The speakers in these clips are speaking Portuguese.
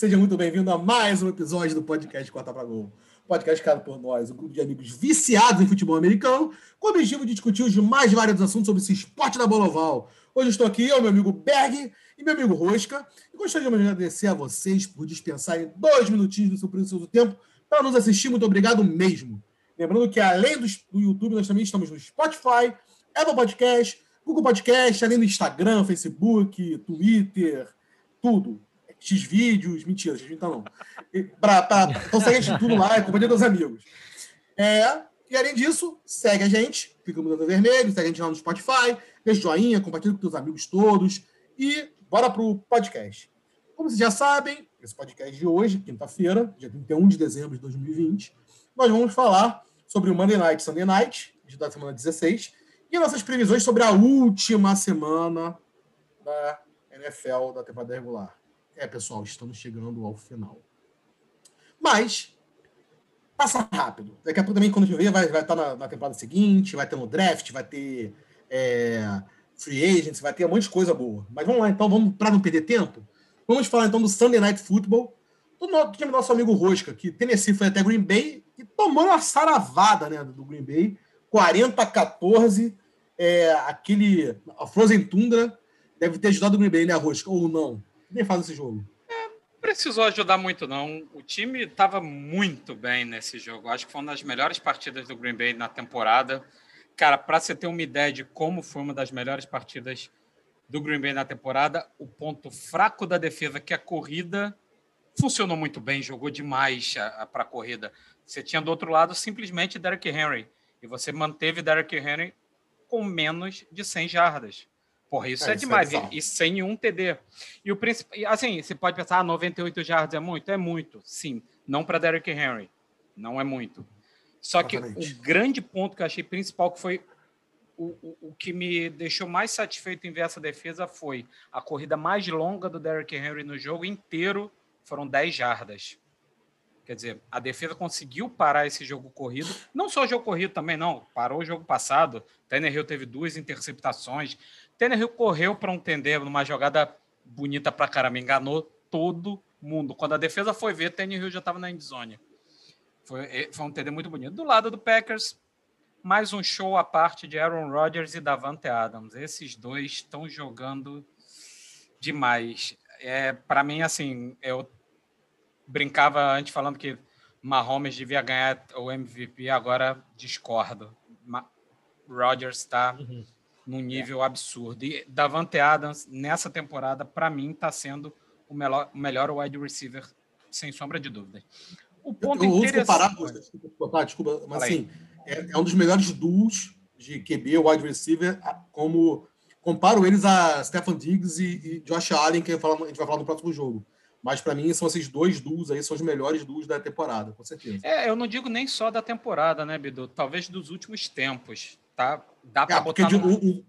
Seja muito bem-vindo a mais um episódio do podcast Corta pra Gol. Podcast criado por nós, um grupo de amigos viciados em futebol americano, com o objetivo de discutir os mais variados assuntos sobre esse esporte da bola oval. Hoje estou aqui, eu, meu amigo Berg e meu amigo Rosca, e gostaria de agradecer a vocês por dispensarem dois minutinhos do seu precioso tempo para nos assistir. Muito obrigado mesmo. Lembrando que além do YouTube, nós também estamos no Spotify, Apple Podcast, Google Podcast, além do Instagram, Facebook, Twitter, tudo. X vídeos, mentira, X então não. Pra, pra, então segue a gente tudo lá, é companhia dos amigos. É, e além disso, segue a gente, fica mudando vermelho, segue a gente lá no Spotify, deixa joinha, compartilha com seus amigos todos e bora pro podcast. Como vocês já sabem, esse podcast de hoje, quinta-feira, dia 31 de dezembro de 2020, nós vamos falar sobre o Monday Night Sunday Night, da semana 16, e nossas previsões sobre a última semana da NFL da temporada regular. É, pessoal, estamos chegando ao final. Mas, passa rápido. Daqui a pouco também, quando a gente ver, vai, vai estar na, na, temporada seguinte, vai ter no draft, vai ter é, free agents, vai ter um monte de coisa boa. Mas vamos lá, então, vamos para não perder tempo. Vamos falar então do Sunday Night Football, do, do time do nosso amigo Rosca, que Tennessee foi até Green Bay e tomou uma saravada né, do Green Bay, 40 a 14. É, aquele. A Frozen Tundra deve ter ajudado o Green Bay, né, Rosca? Ou não? Nem faz esse jogo. É, precisou ajudar muito, não. O time estava muito bem nesse jogo. Acho que foi uma das melhores partidas do Green Bay na temporada. Cara, para você ter uma ideia de como foi uma das melhores partidas do Green Bay na temporada, o ponto fraco da defesa, que é a corrida, funcionou muito bem, jogou demais para a corrida. Você tinha do outro lado simplesmente Derrick Henry, e você manteve Derrick Henry com menos de 100 jardas. Porra, isso é, é demais. Isso é e, sem nenhum TD. E o principal. Assim, você pode pensar, ah, 98 jardas é muito? É muito, sim. Não para Derrick Henry. Não é muito. Só Exatamente. que o grande ponto que eu achei principal, que foi o, o, o, que me deixou mais satisfeito em ver essa defesa, foi a corrida mais longa do Derrick Henry no jogo inteiro, foram 10 jardas. Quer dizer, a defesa conseguiu parar esse jogo corrido. Não só o jogo corrido também, não. Parou o jogo passado. Tanner Hill teve duas interceptações. Tannehill correu para um tender numa jogada bonita para caramba, enganou todo mundo. Quando a defesa foi ver, Tannehill já estava na endzone. Foi, é, foi um tender muito bonito. Do lado do Packers, mais um show à parte de Aaron Rodgers e Davante Adams. Esses dois estão jogando demais. É, para mim, assim, eu brincava antes falando que Mahomes devia ganhar o MVP, agora discordo. Ma Rodgers está uhum num nível é. absurdo. E Davante Adams, nessa temporada, para mim, está sendo o melhor, o melhor wide receiver, sem sombra de dúvida. O ponto eu, eu interessante... comparar, desculpa, desculpa, mas assim, é, é, um dos melhores duos de QB, wide receiver, como comparo eles a Stefan Diggs e, e Josh Allen, que a gente vai falar no próximo jogo. Mas para mim são esses dois duos aí, são os melhores duos da temporada, com certeza. É, eu não digo nem só da temporada, né, Bidu? Talvez dos últimos tempos tá? Dá para é, botar. Porque no... o, o,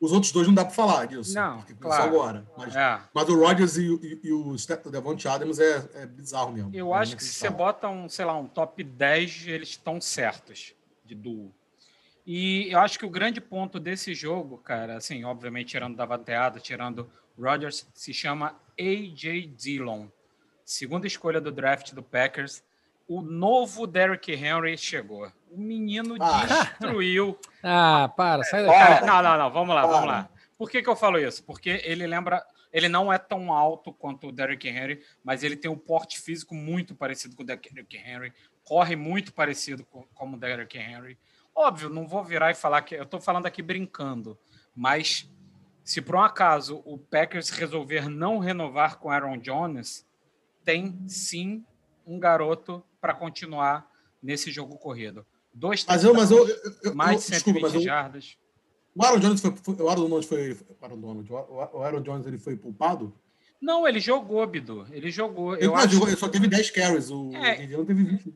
os outros dois não dá para falar disso. Não, claro. Só agora. Mas, é. mas o Rodgers e, e, e o Devontae Adams é, é, bizarro mesmo. Eu é acho que se você bota um, sei lá, um top 10, eles estão certos de duo. E eu acho que o grande ponto desse jogo, cara, assim, obviamente tirando da bateada, tirando Rodgers, se chama AJ Dillon. Segunda escolha do draft do Packers. O novo Derrick Henry chegou. O menino ah. destruiu. Ah, para, sai daqui. Não, não, não, vamos lá, vamos lá. Por que, que eu falo isso? Porque ele lembra. Ele não é tão alto quanto o Derrick Henry, mas ele tem um porte físico muito parecido com o Derrick Henry, corre muito parecido com como o Derrick Henry. Óbvio, não vou virar e falar que eu estou falando aqui brincando, mas se por um acaso o Packers resolver não renovar com Aaron Jones, tem sim um garoto para continuar nesse jogo corrido. Dois mas eu, mas eu, eu mais de 120 desculpa, jardas. O Aaron Jones foi, foi, o Aaron Jones foi, Aaron Donald, o Aaron Jones ele foi poupado? Não, ele jogou, Bidu. Ele jogou. Ele, eu acho... jogou, ele só teve 10 carries. O é... não teve 20.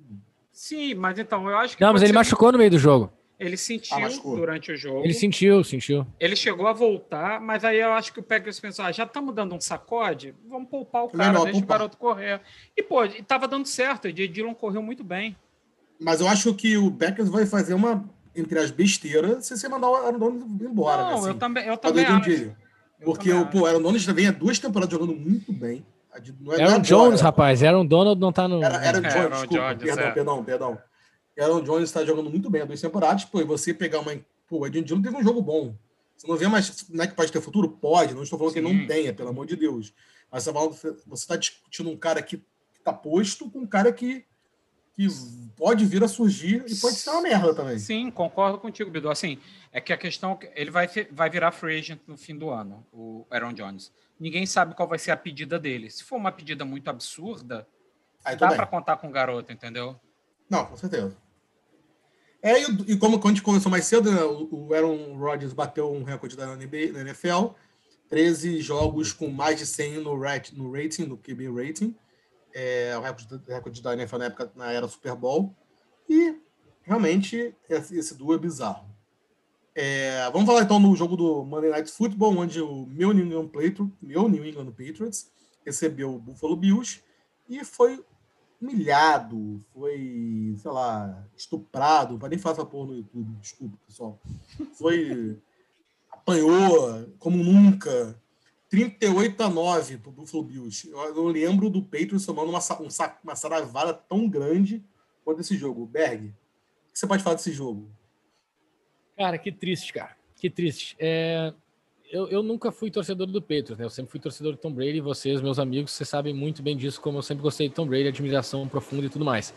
Sim, mas então eu acho que. Não, mas ele ser... machucou no meio do jogo. Ele sentiu ah, durante o jogo. Ele sentiu, sentiu. Ele chegou a voltar, mas aí eu acho que o Packers pensou: ah, já estamos dando um sacode, vamos poupar o cara, Melhor, deixa poupar. o garoto correr. E, pô, estava dando certo, o. Dillon correu muito bem. Mas eu acho que o Packers vai fazer uma, entre as besteiras, se você mandar o Aaron Donald embora. Não, né, assim, eu também, eu também acho. Porque eu o pô, Aaron Donald já vem há duas temporadas jogando muito bem. Não é- não Aaron agora, Jones, né? rapaz. Aaron Donald não tá no. Era, o É, Jones, Aaron desculpa. Jones, perdão, é. perdão, perdão. Aaron Jones está jogando muito bem há duas temporadas. Pô, e você pegar uma. Pô, o Edwin Dillon teve um jogo bom. Você não vê mais. Não é que pode ter futuro? Pode. Não estou falando que Sim. não tenha, pelo amor de Deus. Mas você está discutindo um cara que está posto com um cara que, que pode vir a surgir e pode ser uma merda também. Sim, concordo contigo, Bidu. Assim, é que a questão ele vai, vai virar free agent no fim do ano, o Aaron Jones. Ninguém sabe qual vai ser a pedida dele. Se for uma pedida muito absurda, Aí dá para contar com o garoto, entendeu? Não, com certeza. É, e, e como quando a gente começou mais cedo, né, o, o Aaron Rodgers bateu um recorde da NBA, na NFL, 13 jogos com mais de 100 no, rat, no rating, no QB rating, é o recorde, do- recorde da NFL na época, na era Super Bowl, e realmente esse, esse duo é bizarro. É, vamos falar então no jogo do Monday Night Football, onde o meu New England Patriots, meu New England Patriots recebeu o Buffalo Bills e foi humilhado, foi, sei lá, estuprado, para nem falar essa porra no YouTube, desculpa, pessoal. Foi apanhou como nunca. 38 a 9 pro Buffalo Bills. Eu lembro do Patriots tomando uma, um sa- uma saravada tão grande quanto esse jogo. Berg, o que você pode falar desse jogo? Cara, que triste, cara. Que triste. É, eu, eu nunca fui torcedor do Patriots, né? Eu sempre fui torcedor do Tom Brady. Vocês, meus amigos, vocês sabem muito bem disso, como eu sempre gostei de Tom Brady, admiração profunda e tudo mais.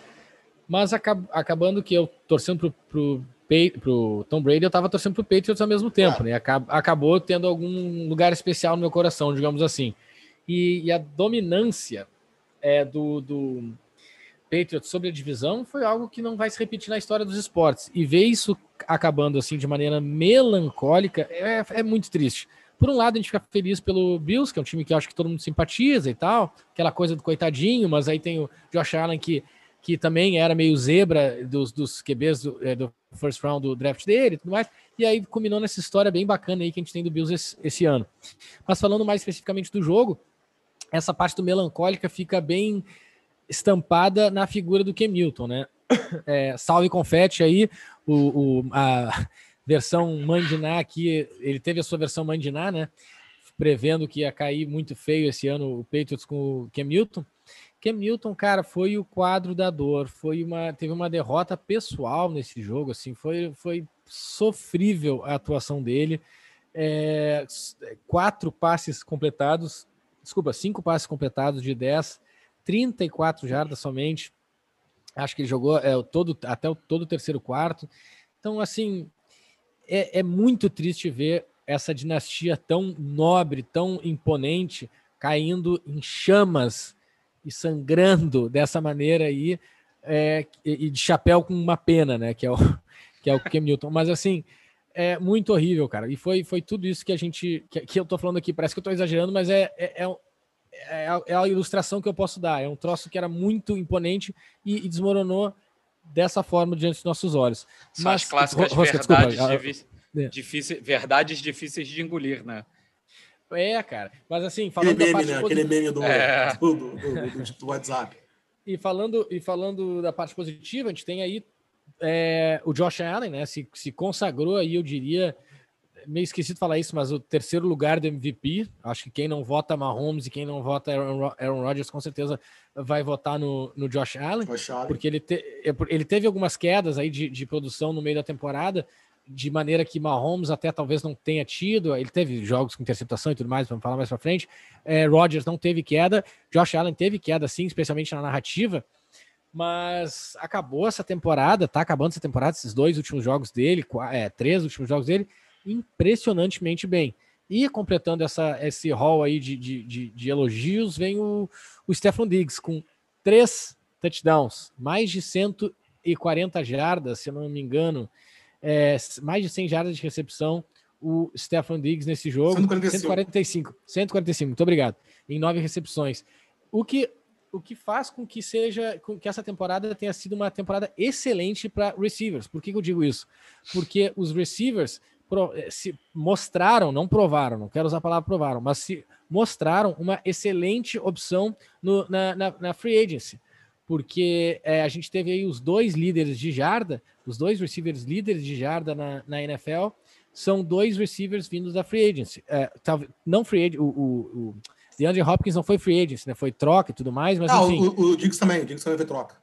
Mas acab- acabando que eu torcendo pro, pro Tom Brady, eu tava torcendo pro Patriots ao mesmo tempo, Claro. né? Acab- acabou tendo algum lugar especial no meu coração, digamos assim. E, e a dominância é, do, do Patriots sobre a divisão foi algo que não vai se repetir na história dos esportes. E ver isso acabando assim de maneira melancólica é, é muito triste. Por um lado, a gente fica feliz pelo Bills, que é um time que eu acho que todo mundo simpatiza e tal, aquela coisa do coitadinho, mas aí tem o Josh Allen que, que também era meio zebra dos, dos QBs do, é, do first round do draft dele e tudo mais. E aí culminou nessa história bem bacana aí que a gente tem do Bills esse, esse ano. Mas falando mais especificamente do jogo, essa parte do melancólica fica bem estampada na figura do Ken Milton, né? É, salve confete aí, o, o- a versão Mandiná aqui, ele teve a sua versão Mandiná, né? Prevendo que ia cair muito feio esse ano o Patriots com o Ken Milton. Ken Milton, cara, foi o quadro da dor, foi uma, teve uma derrota pessoal nesse jogo, assim, foi, foi sofrível a atuação dele. É, s- quatro passes completados, desculpa, cinco passes completados de 10, 34 jardas somente. Acho que ele jogou é, todo, até o todo o terceiro quarto. Então, assim, é, é muito triste ver essa dinastia tão nobre, tão imponente, caindo em chamas e sangrando dessa maneira aí, é, e e de chapéu com uma pena, né? Que é o, que é o Cam Newton. Mas assim, é muito horrível, cara. E foi, foi tudo isso que a gente. Que, que eu tô falando aqui, parece que eu tô exagerando, mas é, é, é, é a- é ilustração que eu posso dar. É um troço que era muito imponente e, e desmoronou dessa forma diante dos nossos olhos. São as Mas- clássicas Ro- Rosca, desculpa, verdades, ah, divi- é. difíceis- verdades difíceis de engolir, né? É, cara. Mas assim, Aquele falando da meme, parte né? Aquele meme do, É. do, do- do- do- do WhatsApp. E falando, e falando da parte positiva, a gente tem aí é, o Josh Allen, né? Se, se consagrou aí, eu diria, meio esquecido de falar isso, mas o terceiro lugar do MVP. Acho que quem não vota Mahomes e quem não vota Aaron, Ro- Aaron Rodgers, com certeza vai votar no, no Josh Allen. Josh Allen. Porque ele, te- é ele teve algumas quedas aí de, de produção no meio da temporada, de maneira que Mahomes até talvez não tenha tido. Ele teve jogos com interceptação e tudo mais, vamos falar mais pra frente. É, Rodgers não teve queda, Josh Allen teve queda sim, especialmente na narrativa. Mas acabou essa temporada, tá acabando essa temporada, esses dois últimos jogos dele, é, três últimos jogos dele, impressionantemente bem. E completando essa, esse hall aí de, de, de, de elogios, vem o, o Stefan Diggs com três touchdowns, mais de 140 jardas, se eu não me engano, é, mais de 100 jardas de recepção, o Stefan Diggs nesse jogo. 145. 145. 145, muito obrigado. Em nove recepções. O que, o que faz com que seja, com que essa temporada tenha sido uma temporada excelente para receivers. Por que, que eu digo isso? Porque os receivers eh, se mostraram, não provaram, não quero usar a palavra provaram, mas se mostraram uma excelente opção no- na, na, na free agency. Porque eh, a gente teve aí os dois líderes de jarda, os dois receivers líderes de jarda na, na NFL, são dois receivers vindos da free agency. É, não free agent, o, o, o DeAndre Hopkins não foi free agent, né? Foi troca e tudo mais, mas ah, enfim. O, o Diggs também, o Diggs também foi troca.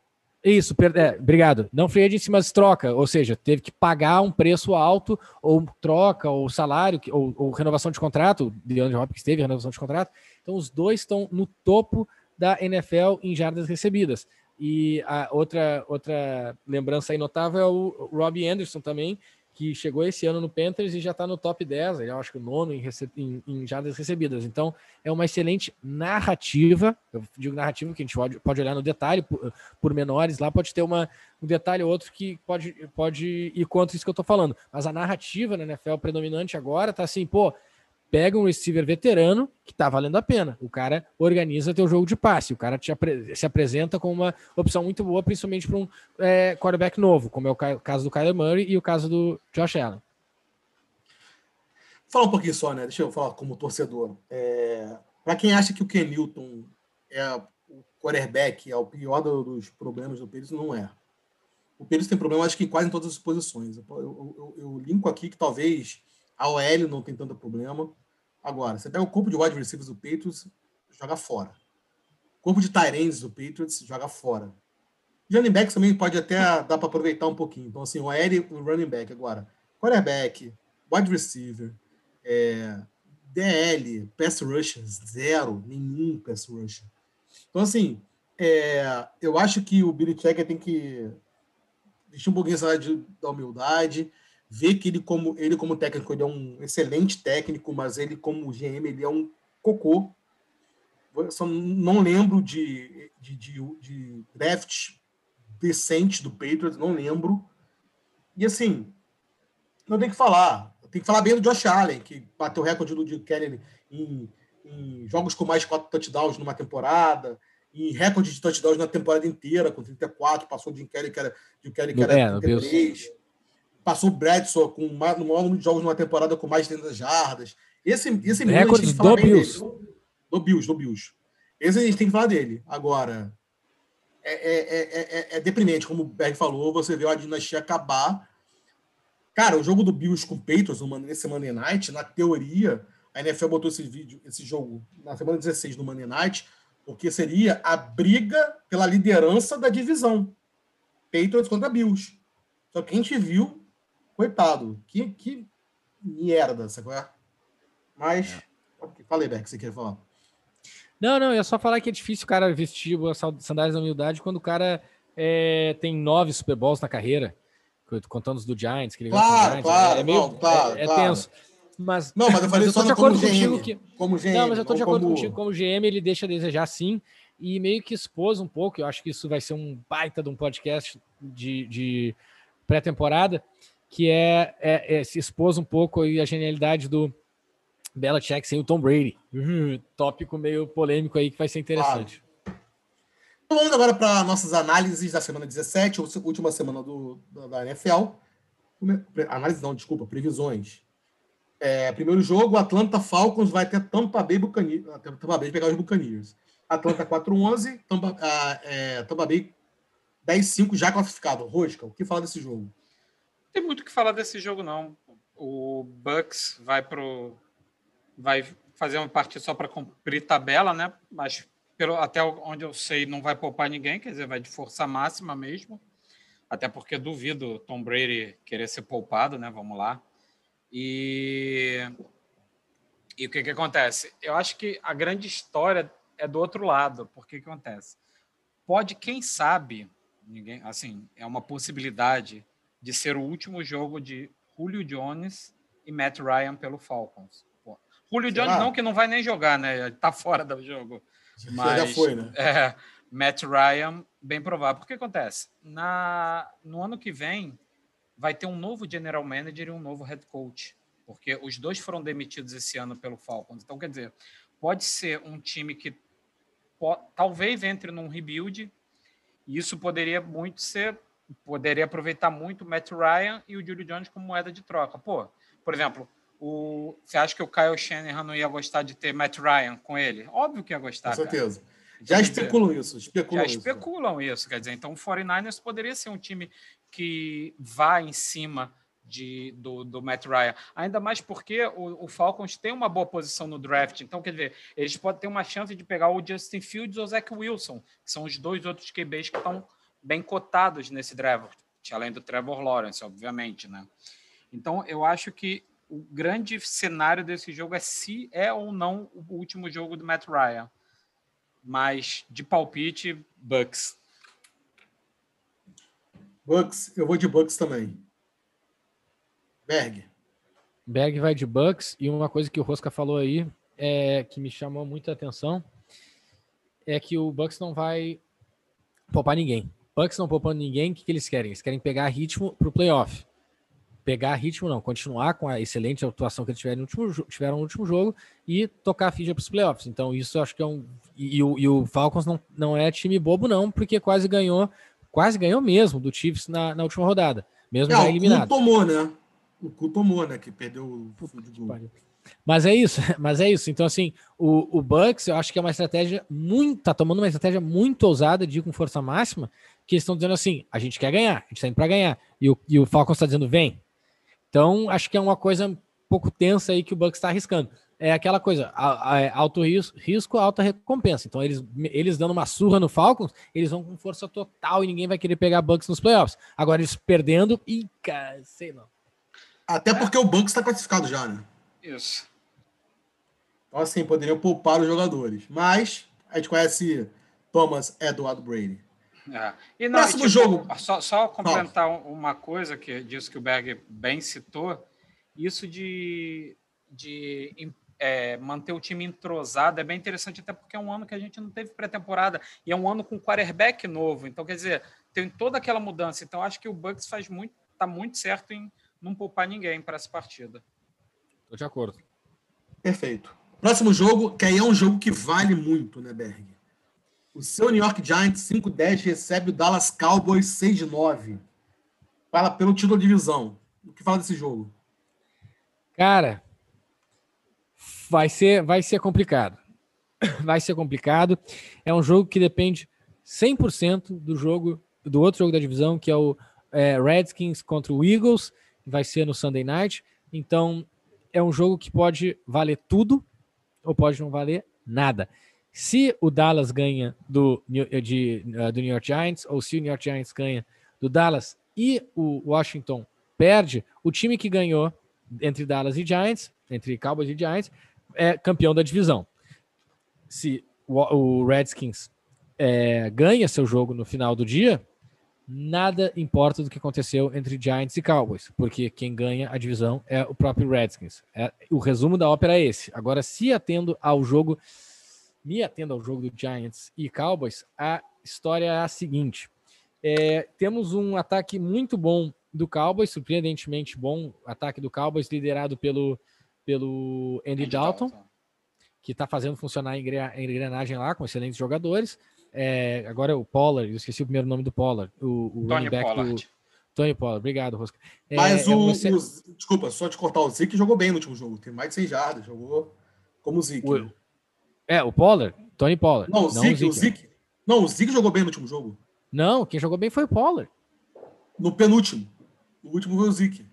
Isso, é, obrigado. Não free agency, mas troca, ou seja, teve que pagar um preço alto, ou troca, ou salário, ou, ou renovação de contrato. O DeAndre Hopkins teve renovação de contrato. Então, os dois estão no topo da NFL em jardas recebidas. E a outra, outra lembrança notável é o Robbie Anderson também, que chegou esse ano no Panthers e já está no top 10, eu acho que o nono em, em, em jardas recebidas. Então, é uma excelente narrativa. Eu digo narrativa que a gente pode, pode olhar no detalhe, por, por menores, lá pode ter uma, um detalhe ou outro que pode, pode ir contra isso que eu estou falando. Mas a narrativa na NFL predominante agora está assim, pô, pega um receiver veterano que está valendo a pena. O cara organiza teu jogo de passe, o cara apre se apresenta como uma opção muito boa, principalmente para um é, quarterback novo, como é o caso do Kyler Murray e o caso do Josh Allen. Fala um pouquinho só, né? Deixa eu falar como torcedor. É... Para quem acha que o Ken Newton é o quarterback, é o pior dos problemas do Pires, não é. O Pires tem problema, acho que em quase em todas as posições. Eu, eu, eu, eu linko aqui que talvez a OL não tem tanto problema. Agora, você pega o corpo de wide receivers do Patriots, joga fora. Corpo de Tyrants do Patriots, joga fora. Running backs também pode até dar para aproveitar um pouquinho. Então, assim, o aéreo o running back agora. Quarterback, wide receiver, é, DL, pass rush, zero, nenhum pass rush. Então, assim, é, eu acho que o Billy Checker tem que deixar um pouquinho essa da humildade vê que ele como ele como técnico ele é um excelente técnico, mas ele como GM ele é um cocô. Eu só não lembro de, de, de, de draft decente do Patriots, não lembro. E assim, não tem que falar. Tem que falar bem do Josh Allen, que bateu o recorde do Jim Kelly em, em jogos com mais de quatro touchdowns numa temporada, em recorde de touchdowns na temporada inteira, com 34, passou o Jim Kelly, que era, Jim Kelly, que era é, 33 passou o Bradshaw com mais, no maior número de jogos numa temporada com mais de 30 jardas. Esse, esse Recorde do Bills. Do Bills, do Bills. Esse a gente tem que falar dele. Agora, é, é, é, é, deprimente, como o Berg falou, você vê a dinastia acabar. Cara, o jogo do Bills com o Patriots nesse Monday Night, na teoria, a NFL botou esse vídeo, esse jogo na semana 16 do Monday Night, porque seria a briga pela liderança da divisão. Patriots contra Bills. Só que a gente viu coitado, que, que merda, sabe? É? Mas, é. falei, Beck, você quer falar? Não, não, é só falar que é difícil o cara vestir as sandálias da humildade quando o cara é, tem nove Super Bowls na carreira, contando os do Giants, que ele claro, Giants, claro, é, é meio não, claro, é, é claro. tenso. Mas, não, mas eu falei mas eu só de acordo contigo que como GM, não, mas eu tô de acordo como... contigo como GM ele deixa a desejar sim e meio que expôs um pouco. Eu acho que isso vai ser um baita de um podcast de, de pré-temporada que é, é, é, se expôs um pouco aí a genialidade do Belichick sem o Tom Brady. Uhum, tópico meio polêmico aí que vai ser interessante. Claro. Vamos agora para nossas análises da semana 17, última semana do, da NFL. Análise não, desculpa, previsões. É, primeiro jogo, Atlanta Falcons vai ter Tampa Bay Buccaneers. Tampa Bay pegar os Buccaneers. Atlanta 4-11, Tampa, ah, é, Tampa Bay 10-5 já classificado. Rosca, o que fala desse jogo? Tem muito o que falar desse jogo, não. O Bucks vai pro. Vai fazer uma partida só para cumprir tabela, né? Mas pelo, até onde eu sei, não vai poupar ninguém, quer dizer, vai de força máxima mesmo. Até porque duvido Tom Brady querer ser poupado, né? Vamos lá. E, e o que, que acontece? Eu acho que a grande história é do outro lado. Porque que acontece? Pode, quem sabe, ninguém, assim, é uma possibilidade de ser o último jogo de Julio Jones e Matt Ryan pelo Falcons. Pô, Julio Será? Jones não que não vai nem jogar, né? Tá fora do jogo. Mas, já foi, né? É, Matt Ryan, bem provável. O que acontece? Na, no ano que vem, vai ter um novo general manager e um novo head coach, porque os dois foram demitidos esse ano pelo Falcons. Então, quer dizer, pode ser um time que pode, talvez entre num rebuild, e isso poderia muito ser poderia aproveitar muito o Matt Ryan e o Julio Jones como moeda de troca. Pô, por exemplo, o, você acha que o Kyle Shanahan não ia gostar de ter Matt Ryan com ele? Óbvio que ia gostar. Com certeza. Cara. Já especulam dizer, isso. Especulam já isso, especulam isso. Quer dizer, então o 49ers poderia ser um time que vá em cima de, do, do Matt Ryan. Ainda mais porque o, o, Falcons tem uma boa posição no draft. Então, quer dizer, eles podem ter uma chance de pegar o Justin Fields ou o Zach Wilson, que são os dois outros QBs que estão bem cotados nesse draft, além do Trevor Lawrence, obviamente, né? Então, eu acho que o grande cenário desse jogo é se é ou não o último jogo do Matt Ryan. Mas de palpite, Bucks. Bucks, eu vou de Bucks também. Berg. Berg vai de Bucks e uma coisa que o Rosca falou aí é que me chamou muita atenção é que o Bucks não vai poupar ninguém. Bucks não poupando ninguém, o que, que eles querem? Eles querem pegar ritmo para o playoff. Pegar ritmo, não, continuar com a excelente atuação que eles tiveram no último, tiveram no último jogo e tocar a ficha para os playoffs. Então, isso eu acho que é um. E, e, o, e, o, Falcons não, não é time bobo, não, porque quase ganhou, quase ganhou mesmo do Chiefs na, na última rodada, mesmo é, já eliminado. tomou, né? o cu tomou, né? Que perdeu o futebol. Mas é isso, mas é isso. Então, assim, o, o Bucks, eu acho que é uma estratégia muito. tá tomando uma estratégia muito ousada de ir com força máxima, que eles estão dizendo assim: a gente quer ganhar, a gente tá indo para ganhar. E o, e o Falcons está dizendo, vem. Então, acho que é uma coisa um pouco tensa aí que o Bucks está arriscando. É aquela coisa, a, a, é alto risco, risco, alta recompensa. Então, eles, eles dando uma surra no Falcons, eles vão com força total e ninguém vai querer pegar Bucks nos playoffs. Agora, eles perdendo, e sei não. Até porque o banco está classificado já, né? Isso. Então, assim, poderiam poupar os jogadores. Mas a gente conhece Thomas Edward Brady. É. E não, Próximo tipo, jogo. Só, só complementar uma coisa que disse que o Berg bem citou, isso de, de é, manter o time entrosado é bem interessante, até porque é um ano que a gente não teve pré-temporada e é um ano com quarterback novo. Então, quer dizer, tem toda aquela mudança. Então, acho que o Bucks faz muito, tá muito certo em não poupar ninguém para essa partida. Estou de acordo. Perfeito. Próximo jogo, que aí é um jogo que vale muito, né, Berg? O seu New York Giants 5-10 recebe o Dallas Cowboys 6-9. Fala pelo título da divisão. O que fala desse jogo? Cara, vai ser, vai ser complicado. Vai ser complicado. É um jogo que depende 100% do jogo, do outro jogo da divisão, que é o é, Redskins contra o Eagles vai ser no Sunday Night. Então, é um jogo que pode valer tudo ou pode não valer nada. Se o Dallas ganha do, de, uh, do New York Giants, ou se o New York Giants ganha do Dallas e o Washington perde, o time que ganhou entre Dallas e Giants, entre Cowboys e Giants, é campeão da divisão. Se o, o Redskins é, ganha seu jogo no final do dia, nada importa do que aconteceu entre Giants e Cowboys, porque quem ganha a divisão é o próprio Redskins. É, o resumo da ópera é esse. Agora, se atendo ao jogo, me atendo ao jogo do Giants e Cowboys, a história é a seguinte: é, temos um ataque muito bom do Cowboys, surpreendentemente bom ataque do Cowboys, liderado pelo, pelo Andy, Andy Dalton, Dalton, que está fazendo funcionar a engrenagem lá com excelentes jogadores. É, agora é o Pollard, eu esqueci o primeiro nome do Pollard. O, o Tony Pollard. Do, Tony Pollard, obrigado, Rosca. É, Mas o, você... o, Desculpa, só te cortar, o Zeke jogou bem no último jogo. Tem mais de 100 jardas, jogou como o Zeke. O, né? É, o Pollard? Tony Pollard. Não, o Zeke, o Zeke. Não, o Zeke jogou bem no último jogo. Não, quem jogou bem foi o Pollard. No penúltimo. O último foi o Zeke.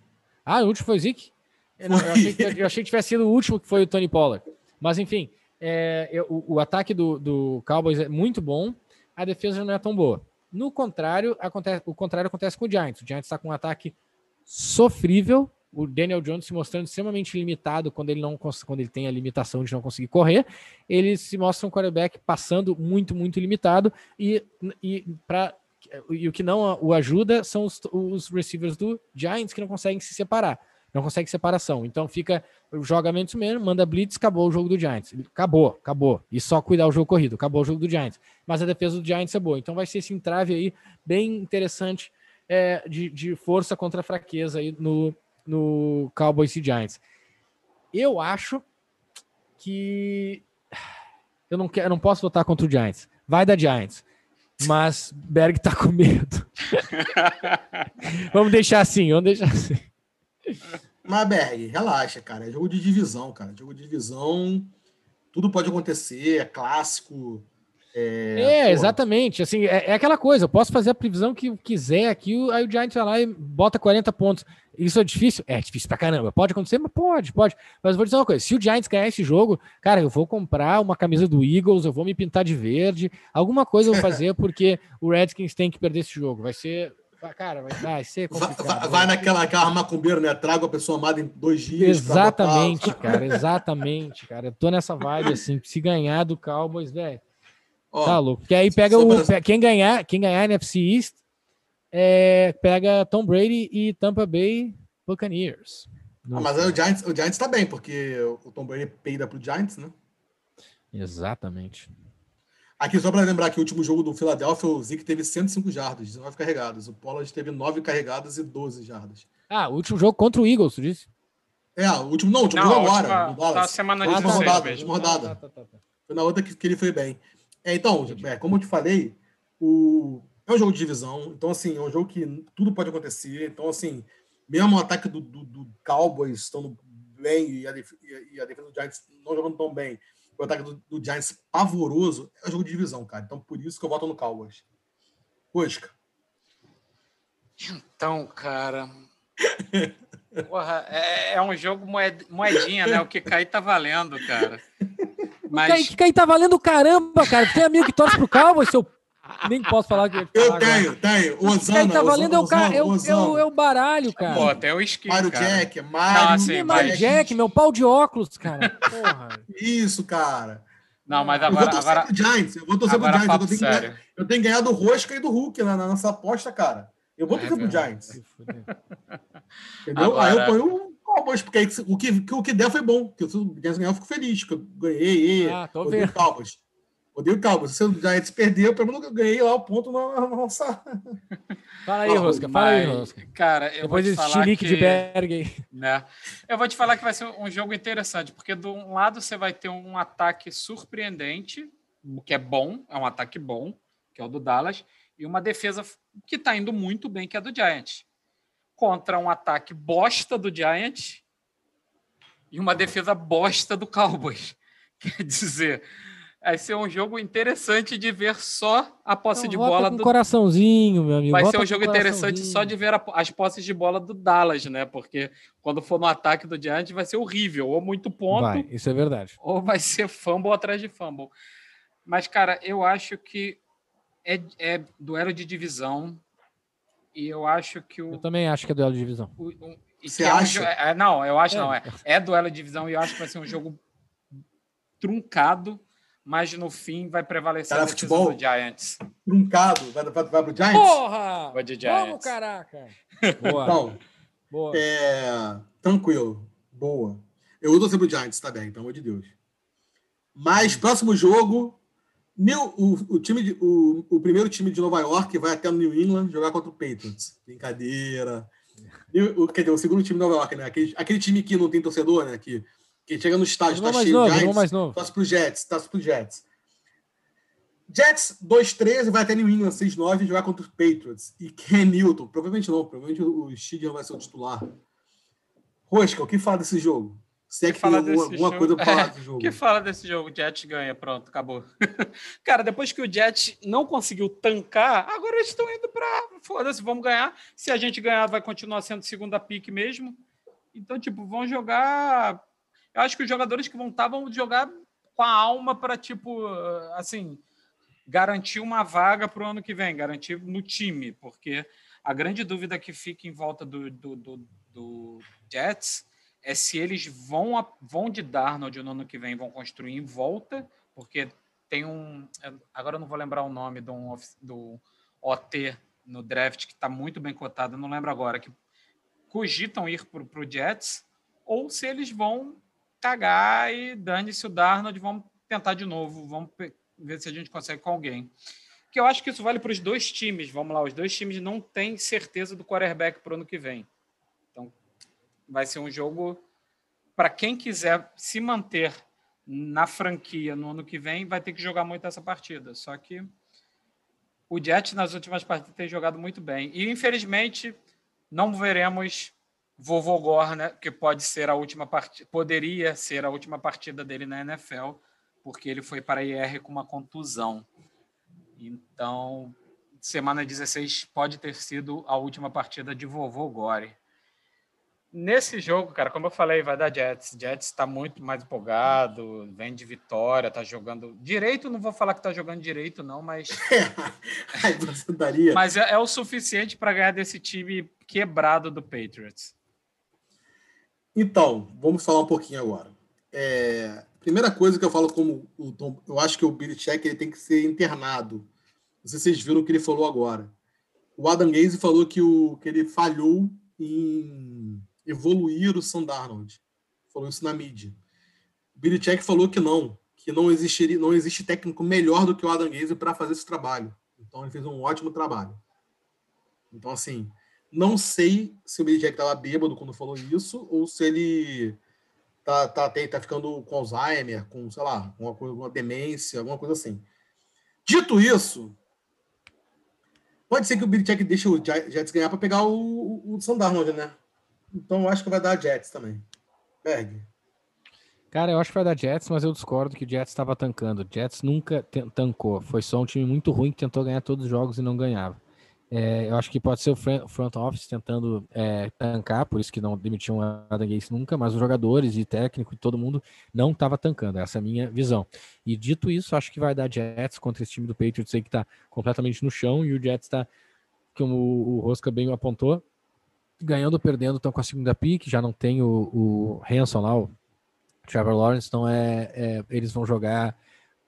Ah, o último foi o Zeke? Eu, não, eu, achei que, eu achei que tivesse sido o último que foi o Tony Pollard. Mas, enfim, é, eu, o, o, ataque do, do Cowboys é muito bom a defesa não é tão boa. No contrário, acontece, o contrário acontece com o Giants. O Giants está com um ataque sofrível. O Daniel Jones se mostrando extremamente limitado quando ele não quando ele tem a limitação de não conseguir correr. Ele se mostra um quarterback passando muito, muito limitado. E, e, pra, e o que não o ajuda são os, os receivers do Giants que não conseguem se separar não consegue separação. Então fica, joga menos mesmo, manda blitz, acabou o jogo do Giants. Acabou, acabou. E só cuidar o jogo corrido, acabou o jogo do Giants. Mas a defesa do Giants é boa. Então vai ser esse entrave aí bem interessante é, de, de força contra fraqueza aí no, no Cowboys e Giants. Eu acho que eu não quero, eu não posso votar contra o Giants. Vai da Giants. Mas Berg tá com medo. vamos deixar assim, vamos deixar assim. Mas, Berg, relaxa, cara. É jogo de divisão, cara. Jogo de divisão, tudo pode acontecer, é clássico. É, é exatamente. Assim, é, é, aquela coisa. Eu posso fazer a previsão que quiser aqui, aí o Giants vai lá e bota 40 pontos. Isso é difícil? É difícil pra caramba. Pode acontecer, mas pode, pode. Mas vou dizer uma coisa: se o Giants ganhar esse jogo, cara, eu vou comprar uma camisa do Eagles, eu vou me pintar de verde, alguma coisa eu vou fazer, porque o Redskins tem que perder esse jogo. Vai ser. Cara, vai, vai ser complicado. Vai, vai naquela aquela macumbeira, né? Trago a pessoa amada em dois dias. Exatamente, cara, exatamente, cara. Eu tô nessa vibe assim. Se ganhar do Cowboys, velho Ó, tá louco. Porque aí pega o. Pra... Quem ganhar, quem ganhar NFC East é, pega Tom Brady e Tampa Bay Buccaneers. Ah, mas aí o Giants, o Giants tá bem, porque o Tom Brady peida pro Giants, né? Exatamente. Aqui, só para lembrar que o último jogo do Philadelphia, o Zeke teve 105 jardas, 19 carregadas. O Pollard teve 9 carregadas e 12 jardas. Ah, o último jogo contra o Eagles, tu disse? É, o último, não, o último não, jogo agora. Última, tá semana de última rodada, última rodada. Ah, tá, tá, tá. Foi na outra que, que ele foi bem. É, então, é, como eu te falei, o... é um jogo de divisão, então, assim, é um jogo que tudo pode acontecer. Então, assim, mesmo o ataque do, do, do Cowboys estando bem e a, e a, defesa do Giants não jogando tão bem, o ataque do, do Giants pavoroso, é um jogo de divisão, cara. Então, por isso que eu voto no Cowboys. Oscar. Então, cara. Porra, é, é, um jogo moedinha, né? O que cair tá valendo, cara. Mas... Que, aí tá valendo caramba, cara. Tem amigo que torce pro Cowboys, seu nem posso falar que eu, eu tenho, tenho. O Osana. tá valendo Osana, é, o, Osana, é, o, é, o, baralho, cara. Pô, até o esquema. Mário Jack, Mário. Não, assim, Mário Jack, meu pau de óculos, cara. Porra. Isso, cara. Não, mas agora. Eu vou torcer agora, pro Giants. Eu vou torcer pro Giants. Eu tenho, ganhar, eu tenho ganhado o Rosca e do Hulk na, na nossa aposta, cara. Eu vou torcer é, pro Giants. Entendeu? Agora... Aí eu ponho Cowboys, porque aí, o, que, o que der foi bom. Porque se o Giants ganhar, eu fico feliz, que eu ganhei. Ah, tô odeio vendo. Cowboys. Odeio o Cowboys. Se o Giants perdeu, pelo menos eu ganhei lá o ponto na nossa. Fala aí, Rosca. Fala aí, Rosca. Cara, eu Depois vou te falar que... de Berg Né? Eu vou te falar que vai ser um jogo interessante, porque de um lado você vai ter um ataque surpreendente, o que é bom, é um ataque bom, que é o do Dallas, e uma defesa que está indo muito bem, que é a do Giants contra um ataque bosta do Giants e uma defesa bosta do Cowboys. Quer dizer, vai ser um jogo interessante de ver só a posse de bola do coraçãozinho, meu amigo. Vai ser um jogo interessante só de ver a... as posses de bola do Dallas, né? Porque quando for no ataque do Giants vai ser horrível, ou muito ponto. Vai, isso é verdade. Ou vai ser fumble atrás de fumble. Mas cara, eu acho que é, é duelo de divisão e eu acho que o. Eu também acho que é duelo de divisão. O, o, Você é acha? Um, é, não, eu acho é. não. É, é duelo de divisão e eu acho que vai ser um jogo truncado, mas no fim vai prevalecer Cara, a futebol do Giants. Truncado? Vai, vai, vai pro Giants? Porra! Vai de Giants. Vamos, caraca! Boa. Então, Boa. É, tranquilo. Boa. Eu tô sempre o Giants, tá bem, pelo amor de Deus. Mas, próximo jogo, New, o, o, time de, o, o, primeiro time de Nova York vai até o New England jogar contra o Patriots. Brincadeira. O, quer dizer, o segundo time de Nova York, né? Aquele, aquele time que não tem torcedor, né? Que, que chega no estádio, tá cheio novo, Giants, mais novo. torce pro Jets, torce pro Jets. Jets 2-13 vai até New England 6-9 jogar contra os Patriots. E Ken Newton, provavelmente não, provavelmente o Stidham vai ser o titular. Rosca, o que fala desse jogo? Se é que, fala tem alguma, alguma coisa para falar é, desse jogo. que fala desse jogo? O Jets ganha, pronto, acabou. Cara, depois que o Jets não conseguiu tancar, agora eles estão indo para. Foda-se, vamos ganhar. Se a gente ganhar, vai continuar sendo segunda pique mesmo. Então, tipo, vão jogar. Eu acho que os jogadores que vão estar vão jogar com a alma para, tipo, assim, garantir uma vaga para o ano que vem, garantir no time, porque a grande dúvida que fica em volta do, do, do, do Jets é se eles vão, vão de Darnold no ano que vem, vão construir em volta, porque tem um. Agora eu não vou lembrar o nome do, do OT no draft que está muito bem cotado, não lembro agora, que cogitam ir para o Jets, ou se eles vão cagar e dane-se o Darnold, vamos tentar de novo, vamos ver se a gente consegue com alguém. Que eu acho que isso vale para os dois times. Vamos lá, os dois times não têm certeza do quarterback para o ano que vem vai ser um jogo para quem quiser se manter na franquia no ano que vem, vai ter que jogar muito essa partida. Só que o Jet nas últimas partidas tem jogado muito bem. E infelizmente não veremos vovô né, que pode ser a última partida, poderia ser a última partida dele na NFL, porque ele foi para a IR com uma contusão. Então, semana 16 pode ter sido a última partida de vovô Gore. Nesse jogo, cara, como eu falei, vai dar Jets. Jets está muito mais empolgado, vem de vitória, tá jogando direito. Não vou falar que tá jogando direito, não, mas. Ai, você daria. mas é, é o suficiente para ganhar desse time quebrado do Patriots. Então, vamos falar um pouquinho agora. É, primeira coisa que eu falo como o Tom, eu acho que o Billy Check ele tem que ser internado. Não sei se vocês viram o que ele falou agora. O Adam Gaze falou que, o, que ele falhou em evoluir o Sam Darnold. Falou isso na mídia. O Check falou que não, que não existiria, não existe técnico melhor do que o Adam Gaze para fazer esse trabalho. Então ele fez um ótimo trabalho. Então assim, não sei se o Jack estava bêbado quando falou isso ou se ele tá, tá, tá ficando com Alzheimer, com, sei lá, uma, uma demência, alguma coisa assim. Dito isso, pode ser que o Jack deixe o Jets ganhar para pegar o, o, o né? Então eu acho que vai dar Jets também. Berg. Cara, eu acho que vai dar Jets, mas eu discordo que o Jets estava tancando. Jets nunca tancou. Foi só um time muito ruim que tentou ganhar todos os jogos e não ganhava. É, eu acho que pode ser o front office tentando é, tancar, por isso que não demitiu o Adam Gates nunca, mas os jogadores e técnico e todo mundo não estava tancando, essa é a minha visão. E dito isso, acho que vai dar Jets contra esse time do Patriots aí que está completamente no chão e o Jets está, como o Rosca bem apontou, ganhando ou perdendo, estão com a segunda pick, já não tem o, o Hanson lá, o Trevor Lawrence, então é, é eles vão jogar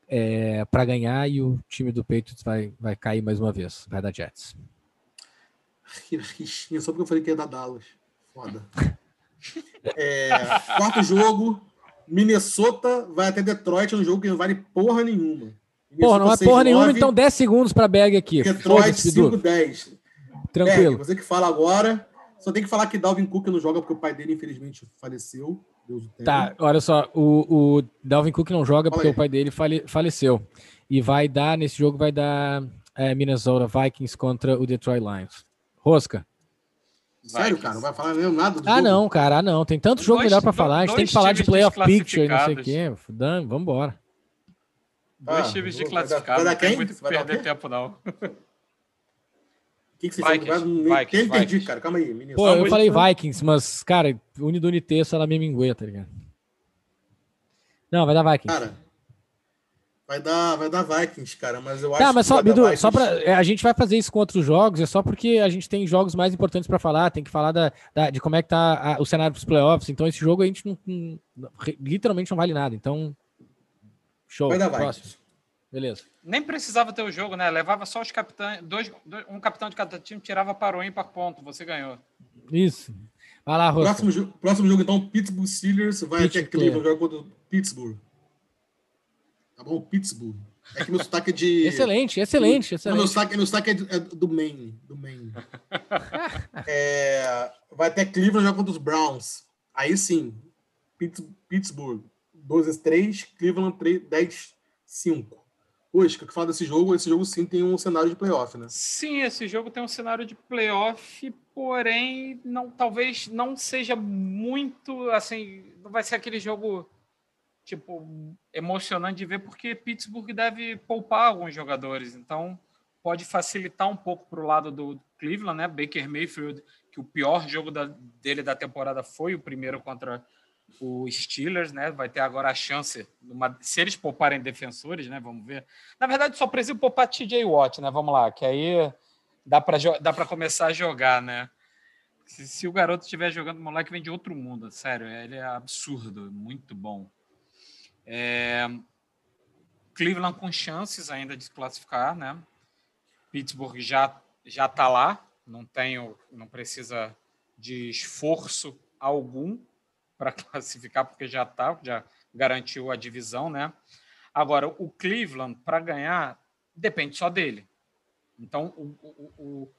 é, para ganhar e o time do Patriots vai, vai cair mais uma vez, vai dar Jets. Rixinha, só porque eu falei que ia dar Dallas. Foda. É, quarto jogo, Minnesota vai até Detroit, um jogo que não vale porra nenhuma. Porra, não é porra nenhuma, então 10 segundos para Berg aqui. Detroit 5-10. Tranquilo. Berg, você que fala agora, só tem que falar que Dalvin Cook não joga porque o pai dele, infelizmente, faleceu. Deus tá, olha só, o, o Dalvin Cook não joga porque o pai dele fale, faleceu. E vai dar, nesse jogo, vai dar é, Minnesota Vikings contra o Detroit Lions. Rosca. Sério, cara, não vai falar mesmo nada do Ah, jogo? não, cara, ah, não. Tem tanto jogo dois, melhor para falar. A gente tem que falar de playoff picture, não sei o quê. Dan, vambora. Dois ah, times de classificados. Não tem muito que perder tempo, não. que, que vocês Vikings, Vikings, Quem entendi, cara? Calma aí, menino. Pô, eu falei Vikings, mas, cara, Unidunité só na minha mingueia, tá ligado? Não, vai dar Vikings. Cara, Vai dar, vai dar Vikings, cara, mas eu tá, acho tá, mas só, Bidu, só pra, é, a gente vai fazer isso com outros jogos, é só porque a gente tem jogos mais importantes para falar, tem que falar da, da, de como é que tá a, o cenário dos playoffs, então esse jogo a gente não, não, literalmente não vale nada, então show. Vai dar Vikings. Beleza. Nem precisava ter o jogo, né? Levava só os capitães, dois, dois um capitão de cada time, tirava para o ímpar ponto, você ganhou. Isso. Vai lá, Rosco. Próximo, próximo jogo, então, Pittsburgh Steelers vai Pittsburgh. até Cleveland, joga contra Pittsburgh. Tá bom? Pittsburgh. É que meu sotaque é de. Excelente, excelente, excelente. Meu sotaque, meu sotaque é, é do Maine. Do Maine. é, vai até Cleveland jogar contra os Browns. Aí sim. Pittsburgh 12-3, Cleveland 10-5. Hoje, que fala desse jogo, esse jogo sim tem um cenário de playoff, né? Sim, esse jogo tem um cenário de playoff, porém, não, talvez não seja muito assim. Não vai ser aquele jogo tipo, emocionante de ver, porque Pittsburgh deve poupar alguns jogadores, então pode facilitar um pouco para o lado do Cleveland, né? Baker Mayfield, que o pior jogo da, dele da temporada foi o primeiro contra o Steelers, né? Vai ter agora a chance, uma, se eles pouparem defensores, né? Vamos ver. Na verdade, só precisa poupar TJ Watt, né? Vamos lá, que aí dá para dá para começar a jogar, né? Se, se o garoto estiver jogando, o moleque vem de outro mundo, sério, ele é absurdo, muito bom. É, Cleveland com chances ainda de se classificar, né? Pittsburgh já já está lá, não tem, não precisa de esforço algum para classificar porque já está, já garantiu a divisão, né? Agora o Cleveland para ganhar depende só dele. Então o, o,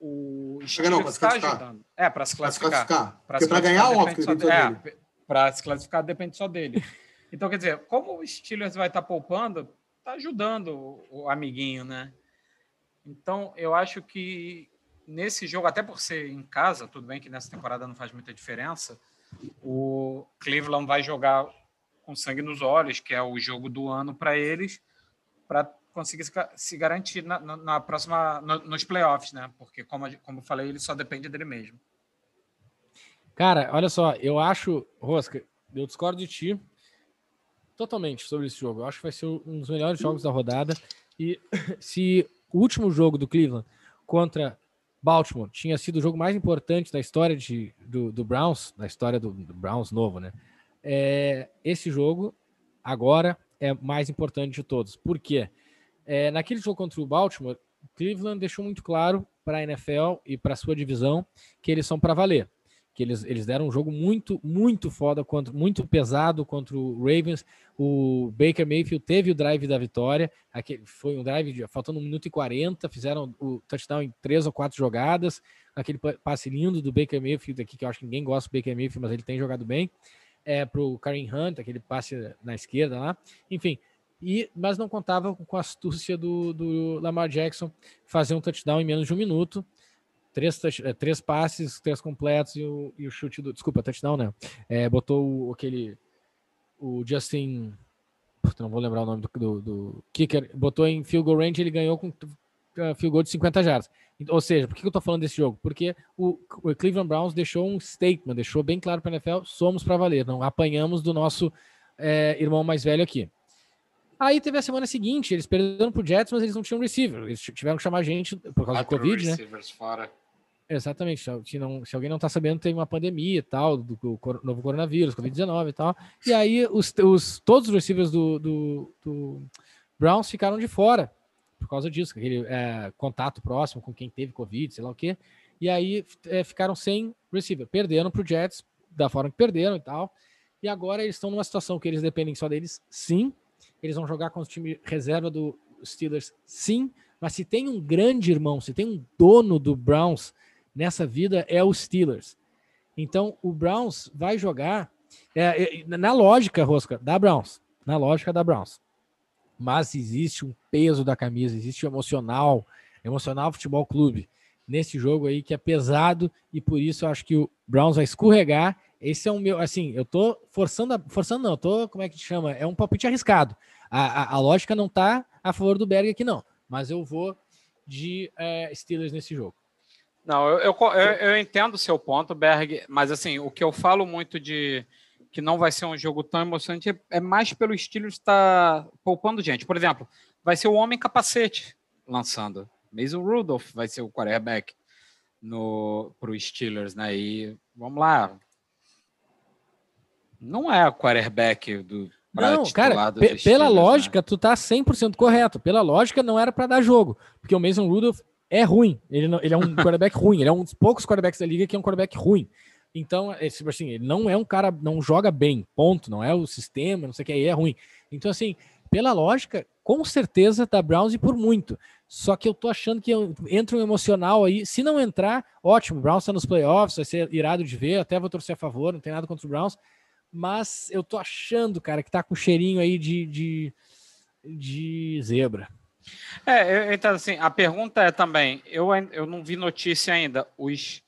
o, o Steelers está ajudando. É para se classificar. Para ganhar, óbvio. É, para se classificar depende só dele. Então, quer dizer, como o Steelers vai estar poupando, está ajudando o amiguinho, né? Então, eu acho que nesse jogo, até por ser em casa, tudo bem que nessa temporada não faz muita diferença, o Cleveland vai jogar com sangue nos olhos, que é o jogo do ano para eles, para conseguir se garantir na, na, próxima, no, nos playoffs, né? Porque, como, como eu falei, ele só depende dele mesmo. Cara, olha só, eu acho, Rosca, eu discordo de ti totalmente sobre esse jogo. Eu acho que vai ser um dos melhores jogos da rodada. E se o último jogo do Cleveland contra Baltimore tinha sido o jogo mais importante da história de, do, do Browns, da história do, do Browns novo, né? É, esse jogo agora é mais importante de todos. Por quê? É, naquele jogo contra o Baltimore, Cleveland deixou muito claro para a NFL e para sua divisão que eles são para valer que eles, eles deram um jogo muito, muito foda, contra, muito pesado contra o Ravens. O Baker Mayfield teve o drive da vitória, aquele, foi um drive de, faltando 1 minuto e 40, fizeram o touchdown em três ou quatro jogadas, aquele passe lindo do Baker Mayfield aqui, que eu acho que ninguém gosta do Baker Mayfield, mas ele tem jogado bem, é, para o Kareem Hunt, aquele passe na esquerda lá, enfim, e, mas não contava com a astúcia do, do Lamar Jackson fazer um touchdown em menos de um minuto, três, eh, três passes, três completos e o, e o chute do. Desculpa, touchdown, né? É, botou o, aquele. O Justin. Não vou lembrar o nome do, do, do kicker. Botou em field goal range ele ganhou com uh, field goal de 50 jardas. Ou seja, por que eu tô falando desse jogo? Porque o, o Cleveland Browns deixou um statement, deixou bem claro para a NFL: somos para valer, não apanhamos do nosso é, irmão mais velho aqui. Aí teve a semana seguinte, eles perderam pro Jets, mas eles não tinham receiver. Eles tiveram que chamar gente por causa Quatro do Covid, né? Fora. Exatamente. Se, não, se alguém não está sabendo, tem uma pandemia e tal, do, do, do novo coronavírus, Covid-19 e tal. E aí os, os, todos os receivers do, do, do, Browns ficaram de fora por causa disso, aquele é, contato próximo com quem teve Covid, sei lá o quê. E aí é, ficaram sem receiver. Perderam para o Jets, da forma que perderam e tal. E agora eles estão numa situação que eles dependem só deles, sim. Eles vão jogar com o time reserva do Steelers, sim. Mas se tem um grande irmão, se tem um dono do Browns nessa vida é o Steelers. Então, o Browns vai jogar é, é, na lógica, Rosca, da Browns. Na lógica da Browns. Mas existe um peso da camisa, existe um emocional, emocional futebol clube nesse jogo aí que é pesado e por isso eu acho que o Browns vai escorregar. Esse é o meu, assim, eu tô forçando, a, forçando não, eu tô, como é que chama? É um palpite arriscado. A, a, a lógica não tá a favor do Berg aqui não, mas eu vou de é, Steelers nesse jogo. Não, eu, eu, eu, eu entendo o seu ponto, Berg, mas assim, o que eu falo muito de que não vai ser um jogo tão emocionante é, é mais pelo estilo de estar poupando gente. Por exemplo, vai ser o Homem Capacete lançando. Mason Rudolph vai ser o quarterback no pro Steelers, né? E vamos lá. Não é o quarterback do não, cara, pela né? lógica, né? tu tá 100% correto. Pela lógica, não era para dar jogo, porque o Mason Rudolph é ruim. Ele, não, ele é um quarterback ruim. Ele é um dos poucos quarterbacks da liga que é um quarterback ruim. Então, é, tipo assim, ele não é um cara, não joga bem, ponto. Não é o sistema, não sei o que, aí é ruim. Então, assim, pela lógica, com certeza tá Browns e por muito. Só que eu tô achando que entra um emocional aí. Se não entrar, ótimo. Browns tá nos playoffs, vai ser irado de ver. Até vou torcer a favor, não tem nada contra o Browns. Mas eu tô achando, cara, que tá com cheirinho aí de, de, de zebra. É, então assim, a pergunta é também, eu, eu não vi notícia ainda, os